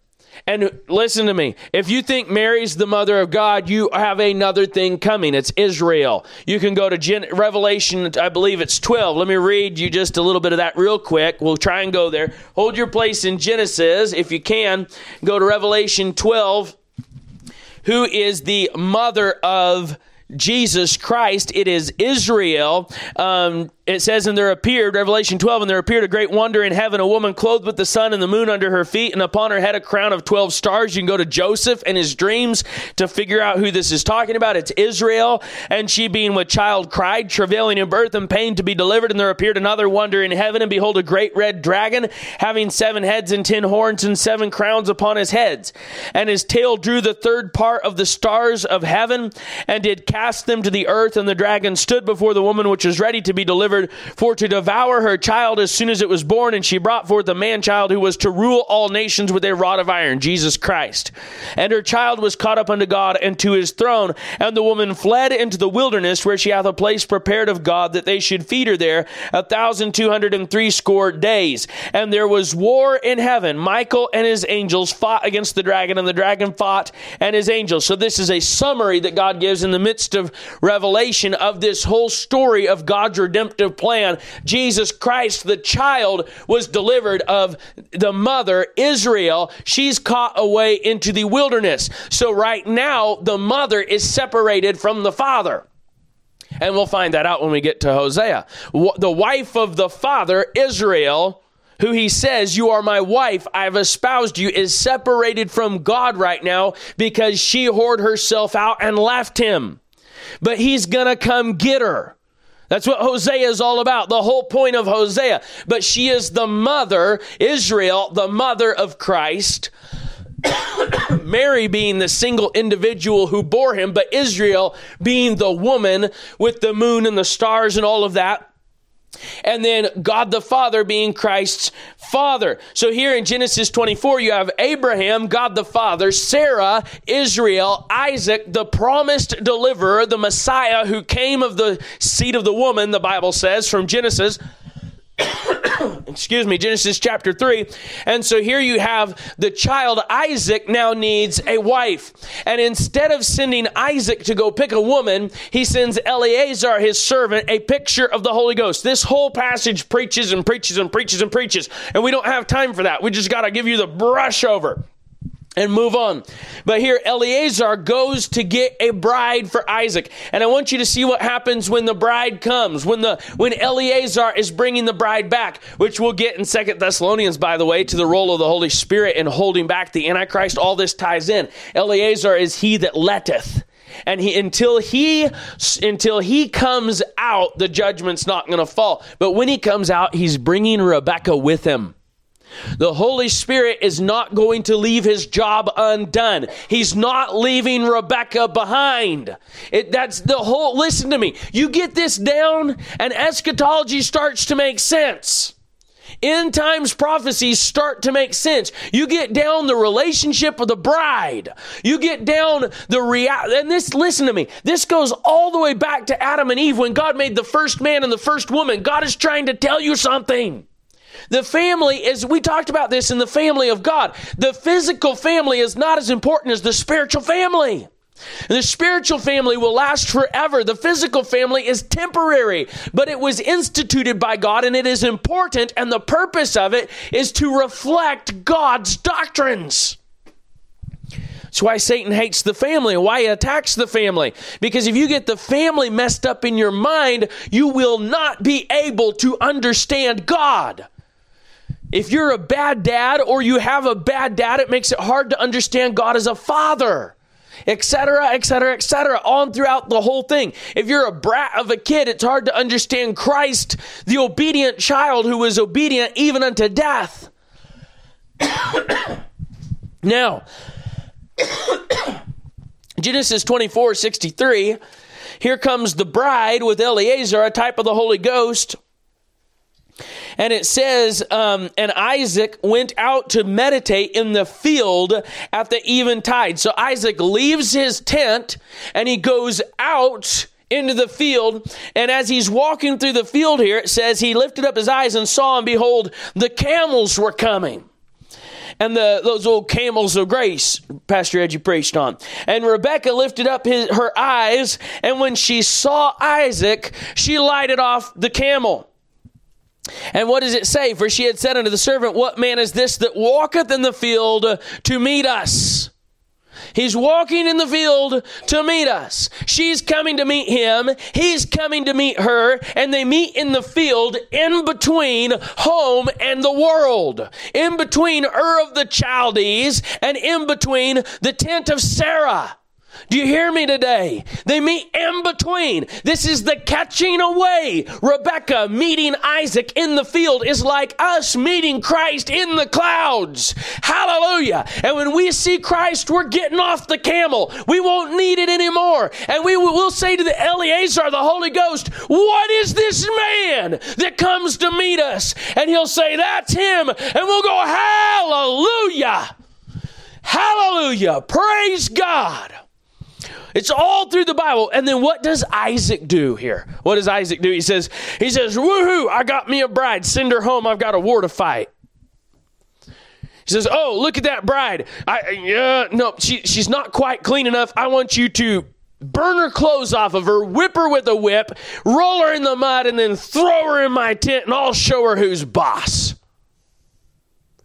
And listen to me. If you think Mary's the mother of God, you have another thing coming. It's Israel. You can go to Gen- Revelation, I believe it's 12. Let me read you just a little bit of that real quick. We'll try and go there. Hold your place in Genesis if you can. Go to Revelation 12. Who is the mother of Jesus Christ? It is Israel. Um, it says, And there appeared, Revelation 12, and there appeared a great wonder in heaven, a woman clothed with the sun and the moon under her feet, and upon her head a crown of 12 stars. You can go to Joseph and his dreams to figure out who this is talking about. It's Israel. And she, being with child, cried, travailing in birth and pain to be delivered. And there appeared another wonder in heaven, and behold, a great red dragon, having seven heads and ten horns and seven crowns upon his heads. And his tail drew the third part of the stars of heaven, and did cast them to the earth. And the dragon stood before the woman which was ready to be delivered for to devour her child as soon as it was born. And she brought forth a man child who was to rule all nations with a rod of iron, Jesus Christ. And her child was caught up unto God and to his throne. And the woman fled into the wilderness where she hath a place prepared of God that they should feed her there a thousand two hundred and three score days. And there was war in heaven. Michael and his angels fought against the dragon, and the dragon fought and his angels. So this is a summary that God gives in the midst of revelation of this whole story of God's redemptive redemptive plan. Jesus Christ, the child, was delivered of the mother, Israel. She's caught away into the wilderness. So right now, the mother is separated from the father. And we'll find that out when we get to Hosea. The wife of the father, Israel, who he says, You are my wife, I've espoused you, is separated from God right now because she whored herself out and left him. But he's gonna come get her. That's what Hosea is all about, the whole point of Hosea. But she is the mother, Israel, the mother of Christ. (coughs) Mary being the single individual who bore him, but Israel being the woman with the moon and the stars and all of that. And then God the Father being Christ's father. So here in Genesis 24, you have Abraham, God the Father, Sarah, Israel, Isaac, the promised deliverer, the Messiah who came of the seed of the woman, the Bible says from Genesis. (coughs) excuse me, Genesis chapter 3. And so here you have the child Isaac now needs a wife. And instead of sending Isaac to go pick a woman, he sends Eleazar, his servant, a picture of the Holy Ghost. This whole passage preaches and preaches and preaches and preaches. And we don't have time for that. We just got to give you the brush over and move on. But here, Eleazar goes to get a bride for Isaac. And I want you to see what happens when the bride comes, when the, when Eleazar is bringing the bride back, which we'll get in Second Thessalonians, by the way, to the role of the Holy Spirit in holding back the Antichrist. All this ties in. Eleazar is he that letteth and he until he until he comes out the judgment's not going to fall but when he comes out he's bringing rebecca with him the Holy Spirit is not going to leave his job undone. He's not leaving Rebecca behind. It, that's the whole, listen to me. You get this down and eschatology starts to make sense. End times prophecies start to make sense. You get down the relationship of the bride. You get down the reality. And this, listen to me. This goes all the way back to Adam and Eve when God made the first man and the first woman. God is trying to tell you something. The family is, we talked about this in the family of God. The physical family is not as important as the spiritual family. The spiritual family will last forever. The physical family is temporary, but it was instituted by God and it is important, and the purpose of it is to reflect God's doctrines. That's why Satan hates the family, why he attacks the family. Because if you get the family messed up in your mind, you will not be able to understand God. If you're a bad dad or you have a bad dad, it makes it hard to understand God as a father etc., etc., etc., on throughout the whole thing. If you're a brat of a kid, it's hard to understand Christ, the obedient child who was obedient even unto death. (coughs) now, (coughs) Genesis 24 63, here comes the bride with Eleazar, a type of the Holy Ghost. And it says, um, and Isaac went out to meditate in the field at the eventide. So Isaac leaves his tent and he goes out into the field. And as he's walking through the field here, it says he lifted up his eyes and saw, and behold, the camels were coming and the those old camels of grace Pastor Edgy preached on. And Rebecca lifted up his, her eyes, and when she saw Isaac, she lighted off the camel. And what does it say? For she had said unto the servant, What man is this that walketh in the field to meet us? He's walking in the field to meet us. She's coming to meet him. He's coming to meet her. And they meet in the field in between home and the world. In between Ur of the Chaldees and in between the tent of Sarah. Do you hear me today? They meet in between. This is the catching away. Rebecca meeting Isaac in the field is like us meeting Christ in the clouds. Hallelujah. And when we see Christ, we're getting off the camel. We won't need it anymore. And we will say to the Eleazar, the Holy Ghost, What is this man that comes to meet us? And he'll say, That's him. And we'll go, Hallelujah. Hallelujah. Praise God. It's all through the Bible. And then what does Isaac do here? What does Isaac do? He says, he says, woohoo, I got me a bride. Send her home. I've got a war to fight. He says, "Oh, look at that bride. I yeah, no, she she's not quite clean enough. I want you to burn her clothes off of her, whip her with a whip, roll her in the mud, and then throw her in my tent, and I'll show her who's boss."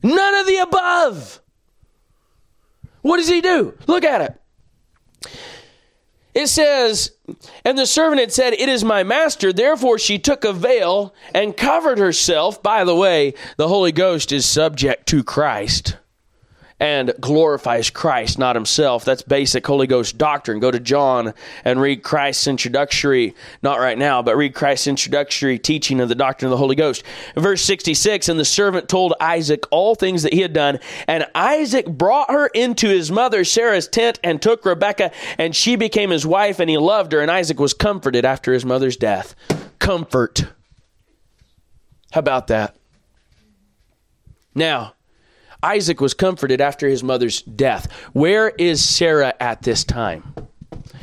None of the above. What does he do? Look at it. It says, and the servant had said, It is my master. Therefore she took a veil and covered herself. By the way, the Holy Ghost is subject to Christ. And glorifies Christ, not himself. That's basic Holy Ghost doctrine. Go to John and read Christ's introductory, not right now, but read Christ's introductory teaching of the doctrine of the Holy Ghost. Verse 66 And the servant told Isaac all things that he had done, and Isaac brought her into his mother Sarah's tent and took Rebekah, and she became his wife, and he loved her, and Isaac was comforted after his mother's death. Comfort. How about that? Now, Isaac was comforted after his mother's death. Where is Sarah at this time?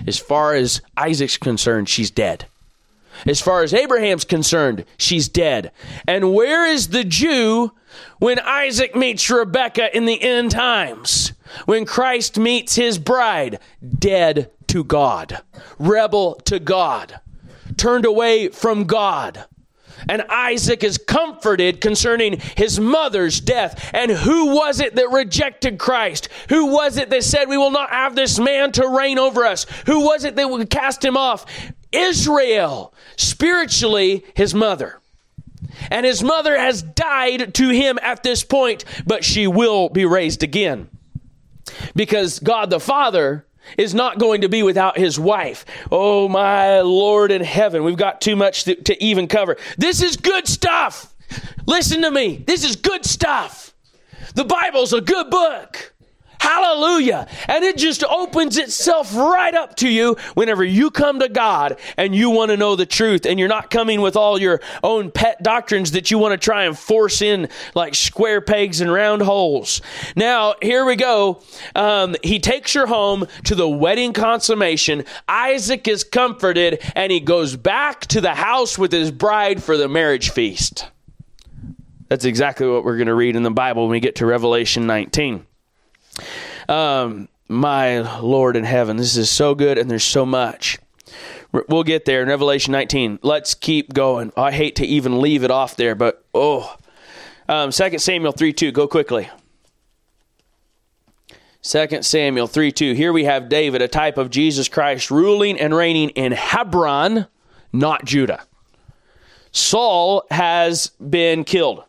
As far as Isaac's concerned, she's dead. As far as Abraham's concerned, she's dead. And where is the Jew when Isaac meets Rebekah in the end times? When Christ meets his bride? Dead to God, rebel to God, turned away from God. And Isaac is comforted concerning his mother's death. And who was it that rejected Christ? Who was it that said, We will not have this man to reign over us? Who was it that would cast him off? Israel, spiritually, his mother. And his mother has died to him at this point, but she will be raised again. Because God the Father is not going to be without his wife. Oh, my Lord in heaven. We've got too much to, to, even cover. This is good stuff. Listen to me. This is good stuff. The Bible's a good book. Hallelujah. And it just opens itself right up to you whenever you come to God and you want to know the truth and you're not coming with all your own pet doctrines that you want to try and force in like square pegs and round holes. Now, here we go. Um, he takes her home to the wedding consummation. Isaac is comforted and he goes back to the house with his bride for the marriage feast. That's exactly what we're going to read in the Bible when we get to Revelation 19. Um, my Lord in heaven, this is so good, and there's so much. We'll get there in Revelation 19. Let's keep going. I hate to even leave it off there, but oh. Um, 2 Samuel 3 2, go quickly. 2 Samuel 3 2. Here we have David, a type of Jesus Christ, ruling and reigning in Hebron, not Judah. Saul has been killed.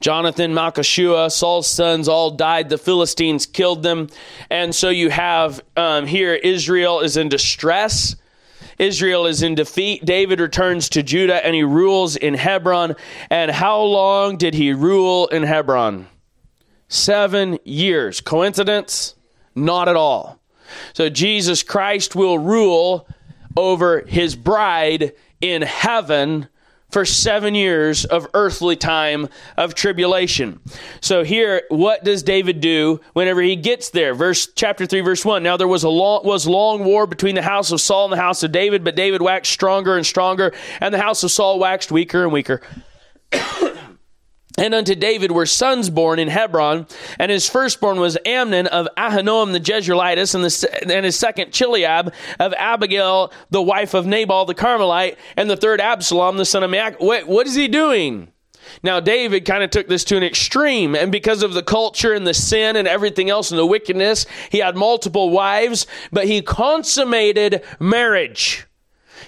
Jonathan, Malchishua, Saul's sons all died. The Philistines killed them. And so you have um, here Israel is in distress. Israel is in defeat. David returns to Judah and he rules in Hebron. And how long did he rule in Hebron? Seven years. Coincidence? Not at all. So Jesus Christ will rule over his bride in heaven for seven years of earthly time of tribulation. So here, what does David do whenever he gets there? Verse chapter three, verse one. Now there was a long was long war between the house of Saul and the house of David, but David waxed stronger and stronger, and the house of Saul waxed weaker and weaker. And unto David were sons born in Hebron, and his firstborn was Amnon of Ahinoam the Jezreelitess, and, and his second Chileab of Abigail, the wife of Nabal the Carmelite, and the third Absalom the son of Maach. Wait, what is he doing? Now, David kind of took this to an extreme, and because of the culture and the sin and everything else and the wickedness, he had multiple wives, but he consummated marriage.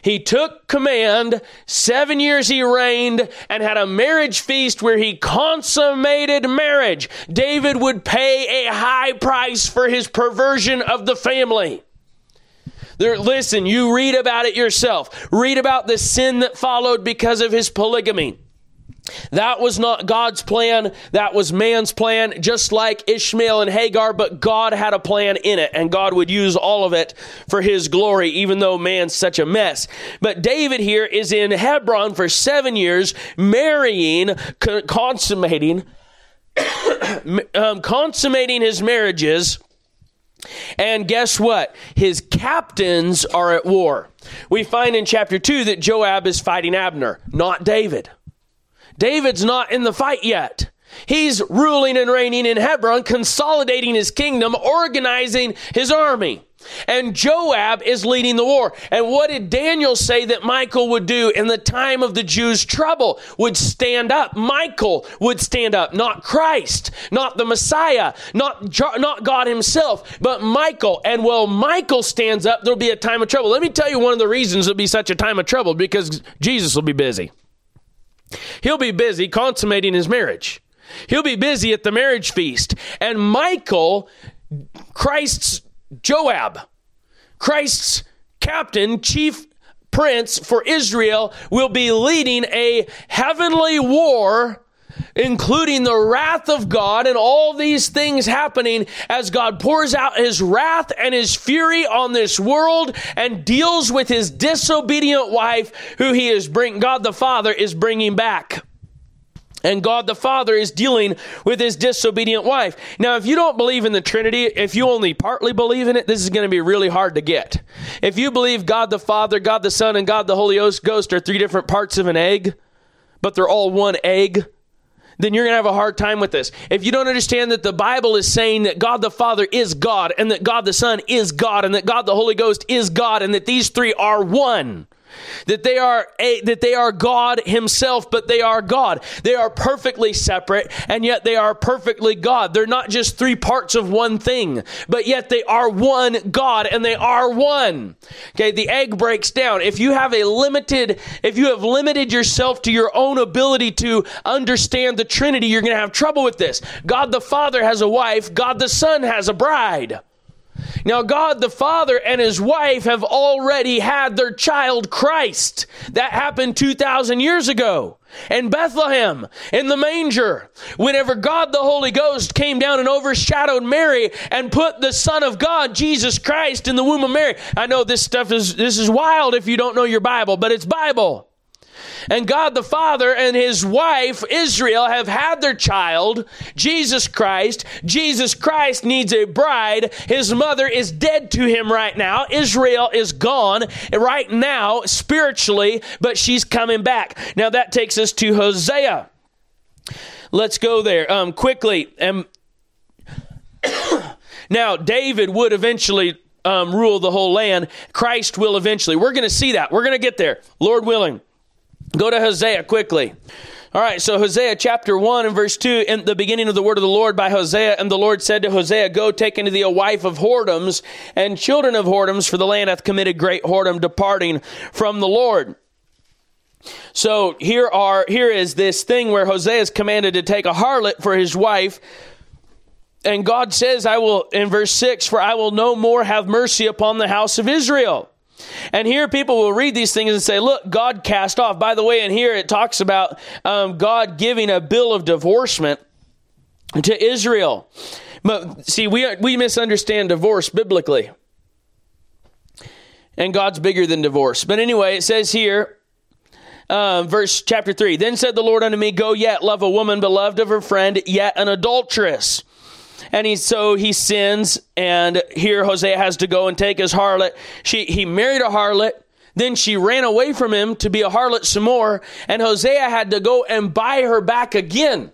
He took command. Seven years he reigned and had a marriage feast where he consummated marriage. David would pay a high price for his perversion of the family. There, listen, you read about it yourself. Read about the sin that followed because of his polygamy. That was not God's plan. That was man's plan, just like Ishmael and Hagar, but God had a plan in it, and God would use all of it for his glory, even though man's such a mess. But David here is in Hebron for seven years, marrying, consummating, (coughs) um, consummating his marriages. And guess what? His captains are at war. We find in chapter 2 that Joab is fighting Abner, not David. David's not in the fight yet. He's ruling and reigning in Hebron, consolidating his kingdom, organizing his army. And Joab is leading the war. And what did Daniel say that Michael would do in the time of the Jews' trouble? Would stand up. Michael would stand up, not Christ, not the Messiah, not, not God himself, but Michael. And while Michael stands up, there'll be a time of trouble. Let me tell you one of the reasons there'll be such a time of trouble because Jesus will be busy. He'll be busy consummating his marriage. He'll be busy at the marriage feast. And Michael, Christ's Joab, Christ's captain, chief prince for Israel, will be leading a heavenly war including the wrath of God and all these things happening as God pours out his wrath and his fury on this world and deals with his disobedient wife who he is bring God the Father is bringing back. And God the Father is dealing with his disobedient wife. Now, if you don't believe in the Trinity, if you only partly believe in it, this is going to be really hard to get. If you believe God the Father, God the Son, and God the Holy Ghost are three different parts of an egg, but they're all one egg, then you're going to have a hard time with this. If you don't understand that the Bible is saying that God the Father is God, and that God the Son is God, and that God the Holy Ghost is God, and that these three are one, that they are a, that they are God himself but they are God. They are perfectly separate and yet they are perfectly God. They're not just three parts of one thing but yet they are one God and they are one. Okay the egg breaks down. If you have a limited if you have limited yourself to your own ability to understand the trinity you're going to have trouble with this. God the Father has a wife. God the Son has a bride now, God the Father and his wife have already had their child Christ. That happened 2,000 years ago in Bethlehem, in the manger. Whenever God the Holy Ghost came down and overshadowed Mary and put the Son of God, Jesus Christ, in the womb of Mary. I know this stuff is, this is wild if you don't know your Bible, but it's Bible. And God the Father and his wife, Israel, have had their child, Jesus Christ. Jesus Christ needs a bride. His mother is dead to him right now. Israel is gone right now, spiritually, but she's coming back. Now that takes us to Hosea. Let's go there um, quickly. Um, (coughs) now, David would eventually um, rule the whole land. Christ will eventually. We're going to see that. We're going to get there, Lord willing. Go to Hosea quickly. All right, so Hosea chapter 1 and verse 2, in the beginning of the word of the Lord by Hosea, and the Lord said to Hosea, Go take unto thee a wife of whoredoms and children of whoredoms, for the land hath committed great whoredom, departing from the Lord. So here are here is this thing where Hosea is commanded to take a harlot for his wife. And God says, I will, in verse 6, for I will no more have mercy upon the house of Israel. And here people will read these things and say, look, God cast off. By the way, in here it talks about um, God giving a bill of divorcement to Israel. But see, we, we misunderstand divorce biblically. And God's bigger than divorce. But anyway, it says here, uh, verse chapter 3 Then said the Lord unto me, Go yet, love a woman beloved of her friend, yet an adulteress and he so he sins and here hosea has to go and take his harlot. She he married a harlot. Then she ran away from him to be a harlot some more and hosea had to go and buy her back again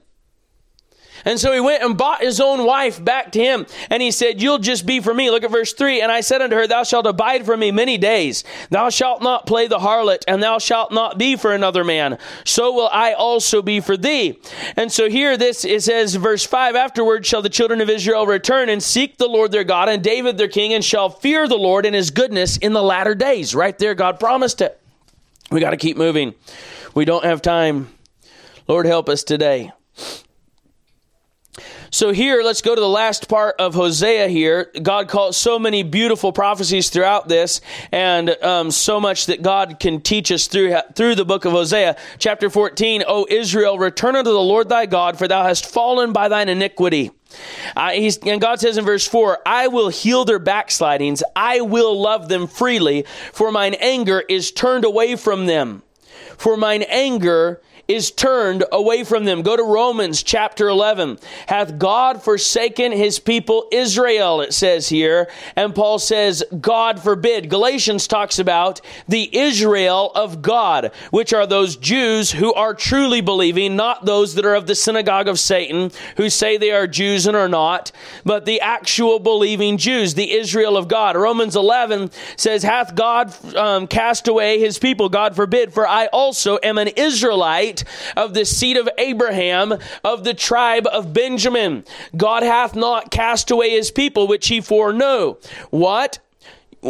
and so he went and bought his own wife back to him. And he said, You'll just be for me. Look at verse 3. And I said unto her, Thou shalt abide for me many days. Thou shalt not play the harlot, and thou shalt not be for another man. So will I also be for thee. And so here this it says, verse 5 Afterward shall the children of Israel return and seek the Lord their God and David their king, and shall fear the Lord and his goodness in the latter days. Right there, God promised it. We got to keep moving. We don't have time. Lord, help us today. So here, let's go to the last part of Hosea here. God calls so many beautiful prophecies throughout this, and um, so much that God can teach us through through the book of Hosea. Chapter fourteen. 14, O Israel, return unto the Lord thy God, for thou hast fallen by thine iniquity. Uh, and God says in verse 4, I will heal their backslidings. I will love them freely, for mine anger is turned away from them. For mine anger is turned away from them. Go to Romans chapter 11. Hath God forsaken his people Israel, it says here. And Paul says, God forbid. Galatians talks about the Israel of God, which are those Jews who are truly believing, not those that are of the synagogue of Satan, who say they are Jews and are not, but the actual believing Jews, the Israel of God. Romans 11 says, Hath God um, cast away his people? God forbid. For I also am an Israelite of the seed of Abraham, of the tribe of Benjamin. God hath not cast away his people, which he foreknow. What?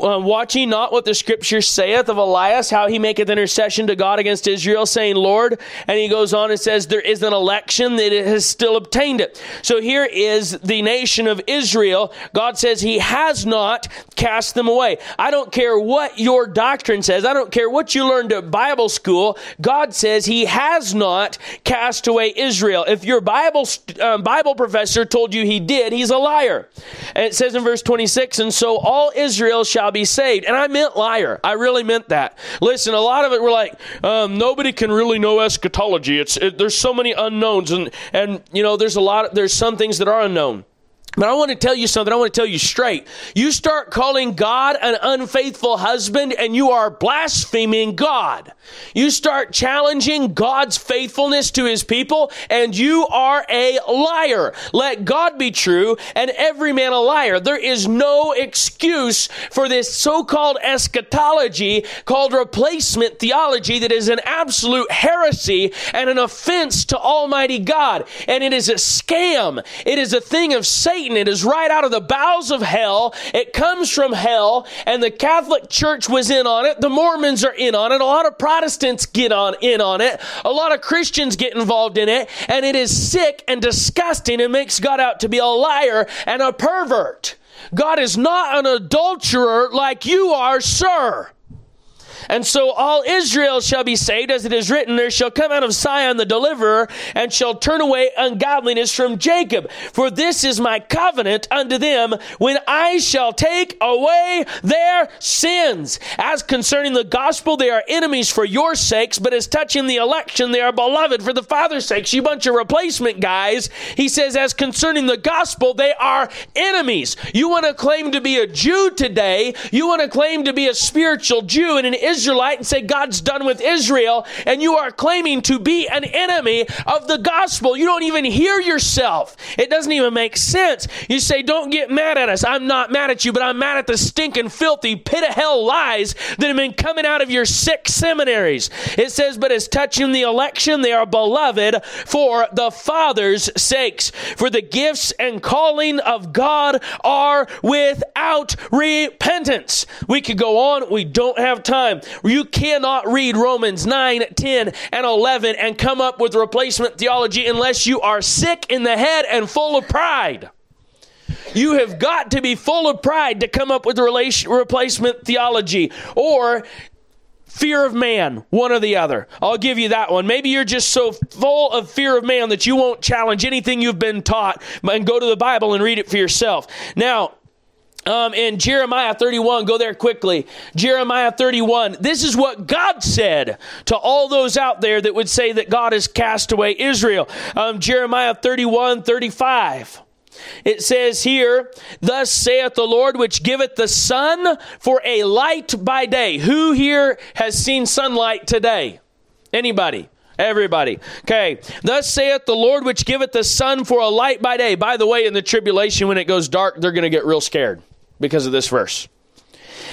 Uh, watching not what the scripture saith of Elias, how he maketh intercession to God against Israel, saying, Lord. And he goes on and says, There is an election that it has still obtained it. So here is the nation of Israel. God says he has not cast them away. I don't care what your doctrine says, I don't care what you learned at Bible school. God says he has not cast away Israel. If your Bible, um, Bible professor told you he did, he's a liar. And it says in verse 26, And so all Israel shall be saved. And I meant liar. I really meant that. Listen, a lot of it were like, um, nobody can really know eschatology. It's it, there's so many unknowns, and and you know there's a lot. There's some things that are unknown. But I want to tell you something. I want to tell you straight. You start calling God an unfaithful husband and you are blaspheming God. You start challenging God's faithfulness to his people and you are a liar. Let God be true and every man a liar. There is no excuse for this so-called eschatology called replacement theology that is an absolute heresy and an offense to Almighty God. And it is a scam. It is a thing of Satan Satan. It is right out of the bowels of hell. It comes from hell, and the Catholic Church was in on it. The Mormons are in on it. A lot of Protestants get on in on it. A lot of Christians get involved in it, and it is sick and disgusting and makes God out to be a liar and a pervert. God is not an adulterer like you are, sir. And so all Israel shall be saved, as it is written, there shall come out of Sion the deliverer, and shall turn away ungodliness from Jacob. For this is my covenant unto them when I shall take away their sins. As concerning the gospel, they are enemies for your sakes, but as touching the election, they are beloved for the Father's sakes. You bunch of replacement guys. He says, as concerning the gospel, they are enemies. You want to claim to be a Jew today, you want to claim to be a spiritual Jew and an Israelite and say God's done with Israel, and you are claiming to be an enemy of the gospel. You don't even hear yourself. It doesn't even make sense. You say, Don't get mad at us. I'm not mad at you, but I'm mad at the stinking, filthy, pit of hell lies that have been coming out of your sick seminaries. It says, But as touching the election, they are beloved for the Father's sakes. For the gifts and calling of God are without repentance. We could go on. We don't have time. You cannot read Romans 9, 10, and 11 and come up with replacement theology unless you are sick in the head and full of pride. You have got to be full of pride to come up with relation, replacement theology or fear of man, one or the other. I'll give you that one. Maybe you're just so full of fear of man that you won't challenge anything you've been taught and go to the Bible and read it for yourself. Now, um, in Jeremiah 31, go there quickly. Jeremiah 31, this is what God said to all those out there that would say that God has cast away Israel. Um, Jeremiah 31, 35. It says here, Thus saith the Lord, which giveth the sun for a light by day. Who here has seen sunlight today? Anybody? Everybody. Okay. Thus saith the Lord, which giveth the sun for a light by day. By the way, in the tribulation, when it goes dark, they're going to get real scared because of this verse.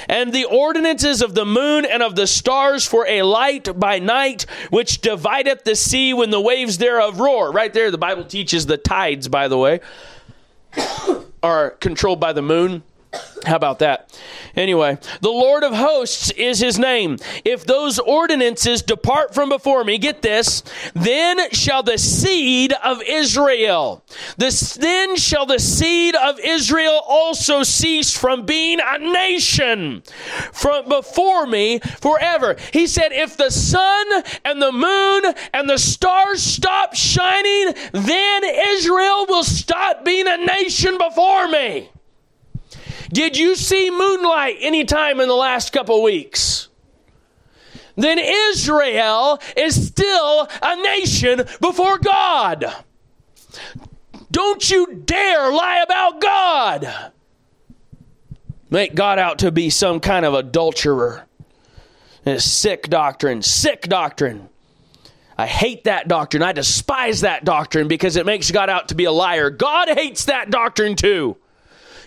And the ordinances of the moon and of the stars for a light by night, which divideth the sea when the waves thereof roar. Right there, the Bible teaches the tides, by the way, (coughs) are controlled by the moon. How about that? Anyway, the Lord of hosts is his name. If those ordinances depart from before me, get this, then shall the seed of Israel, this, then shall the seed of Israel also cease from being a nation from before me forever. He said, if the sun and the moon and the stars stop shining, then Israel will stop being a nation before me. Did you see moonlight anytime in the last couple weeks? Then Israel is still a nation before God. Don't you dare lie about God. Make God out to be some kind of adulterer. It's sick doctrine, sick doctrine. I hate that doctrine. I despise that doctrine because it makes God out to be a liar. God hates that doctrine too.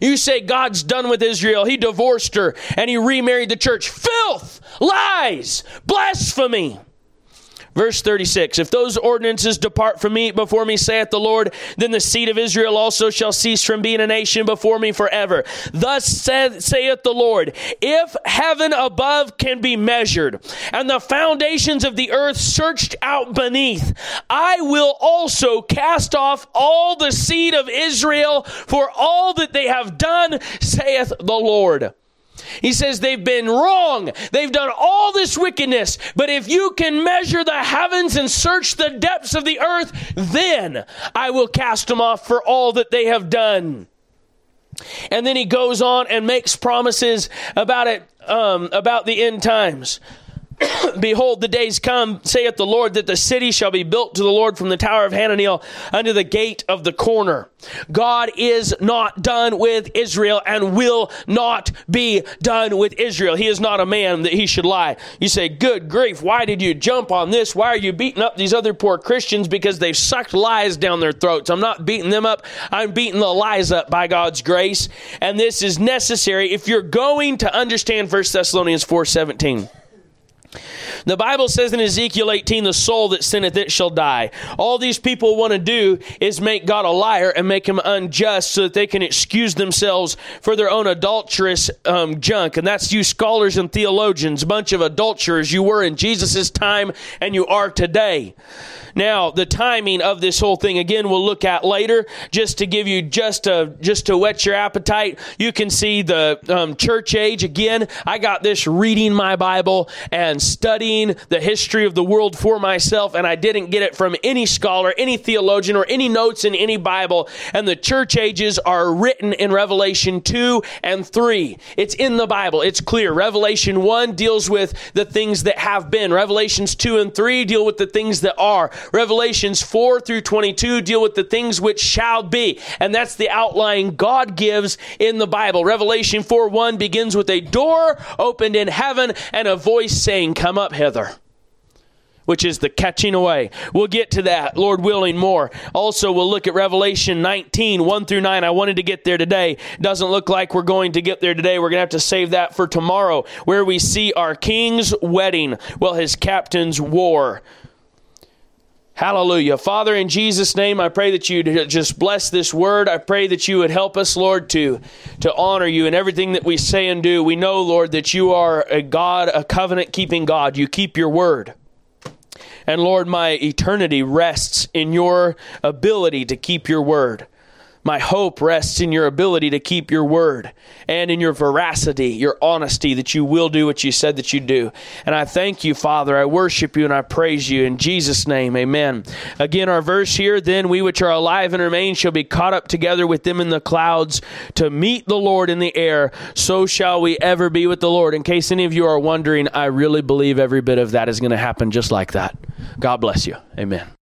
You say God's done with Israel. He divorced her and he remarried the church. Filth, lies, blasphemy. Verse 36 If those ordinances depart from me before me, saith the Lord, then the seed of Israel also shall cease from being a nation before me forever. Thus saith, saith the Lord, if heaven above can be measured, and the foundations of the earth searched out beneath, I will also cast off all the seed of Israel for all that they have done, saith the Lord. He says they've been wrong. They've done all this wickedness. But if you can measure the heavens and search the depths of the earth, then I will cast them off for all that they have done. And then he goes on and makes promises about it, um, about the end times. (coughs) Behold, the days come, saith the Lord, that the city shall be built to the Lord from the tower of Hananel unto the gate of the corner. God is not done with Israel and will not be done with Israel. He is not a man that he should lie. You say, Good grief, why did you jump on this? Why are you beating up these other poor Christians? Because they've sucked lies down their throats. I'm not beating them up, I'm beating the lies up by God's grace. And this is necessary if you're going to understand 1 Thessalonians 4 17. The Bible says in Ezekiel 18, the soul that sinneth it shall die. All these people want to do is make God a liar and make him unjust so that they can excuse themselves for their own adulterous um, junk. And that's you scholars and theologians, bunch of adulterers. You were in Jesus' time and you are today. Now, the timing of this whole thing again we'll look at later just to give you just a just to whet your appetite. You can see the um, church age again. I got this reading my Bible and studying the history of the world for myself and I didn't get it from any scholar, any theologian or any notes in any Bible. And the church ages are written in Revelation 2 and 3. It's in the Bible. It's clear. Revelation 1 deals with the things that have been. Revelations 2 and 3 deal with the things that are. Revelations 4 through 22 deal with the things which shall be. And that's the outline God gives in the Bible. Revelation 4 1 begins with a door opened in heaven and a voice saying, Come up hither which is the catching away. We'll get to that, Lord willing, more. Also, we'll look at Revelation 19, 1 through 9. I wanted to get there today. Doesn't look like we're going to get there today. We're going to have to save that for tomorrow, where we see our king's wedding well, his captain's war. Hallelujah. Father, in Jesus' name, I pray that you just bless this word. I pray that you would help us, Lord, to, to honor you in everything that we say and do. We know, Lord, that you are a God, a covenant keeping God. You keep your word. And Lord, my eternity rests in your ability to keep your word. My hope rests in your ability to keep your word and in your veracity, your honesty that you will do what you said that you do. And I thank you, Father. I worship you and I praise you in Jesus' name. Amen. Again, our verse here then we which are alive and remain shall be caught up together with them in the clouds to meet the Lord in the air. So shall we ever be with the Lord. In case any of you are wondering, I really believe every bit of that is going to happen just like that. God bless you. Amen.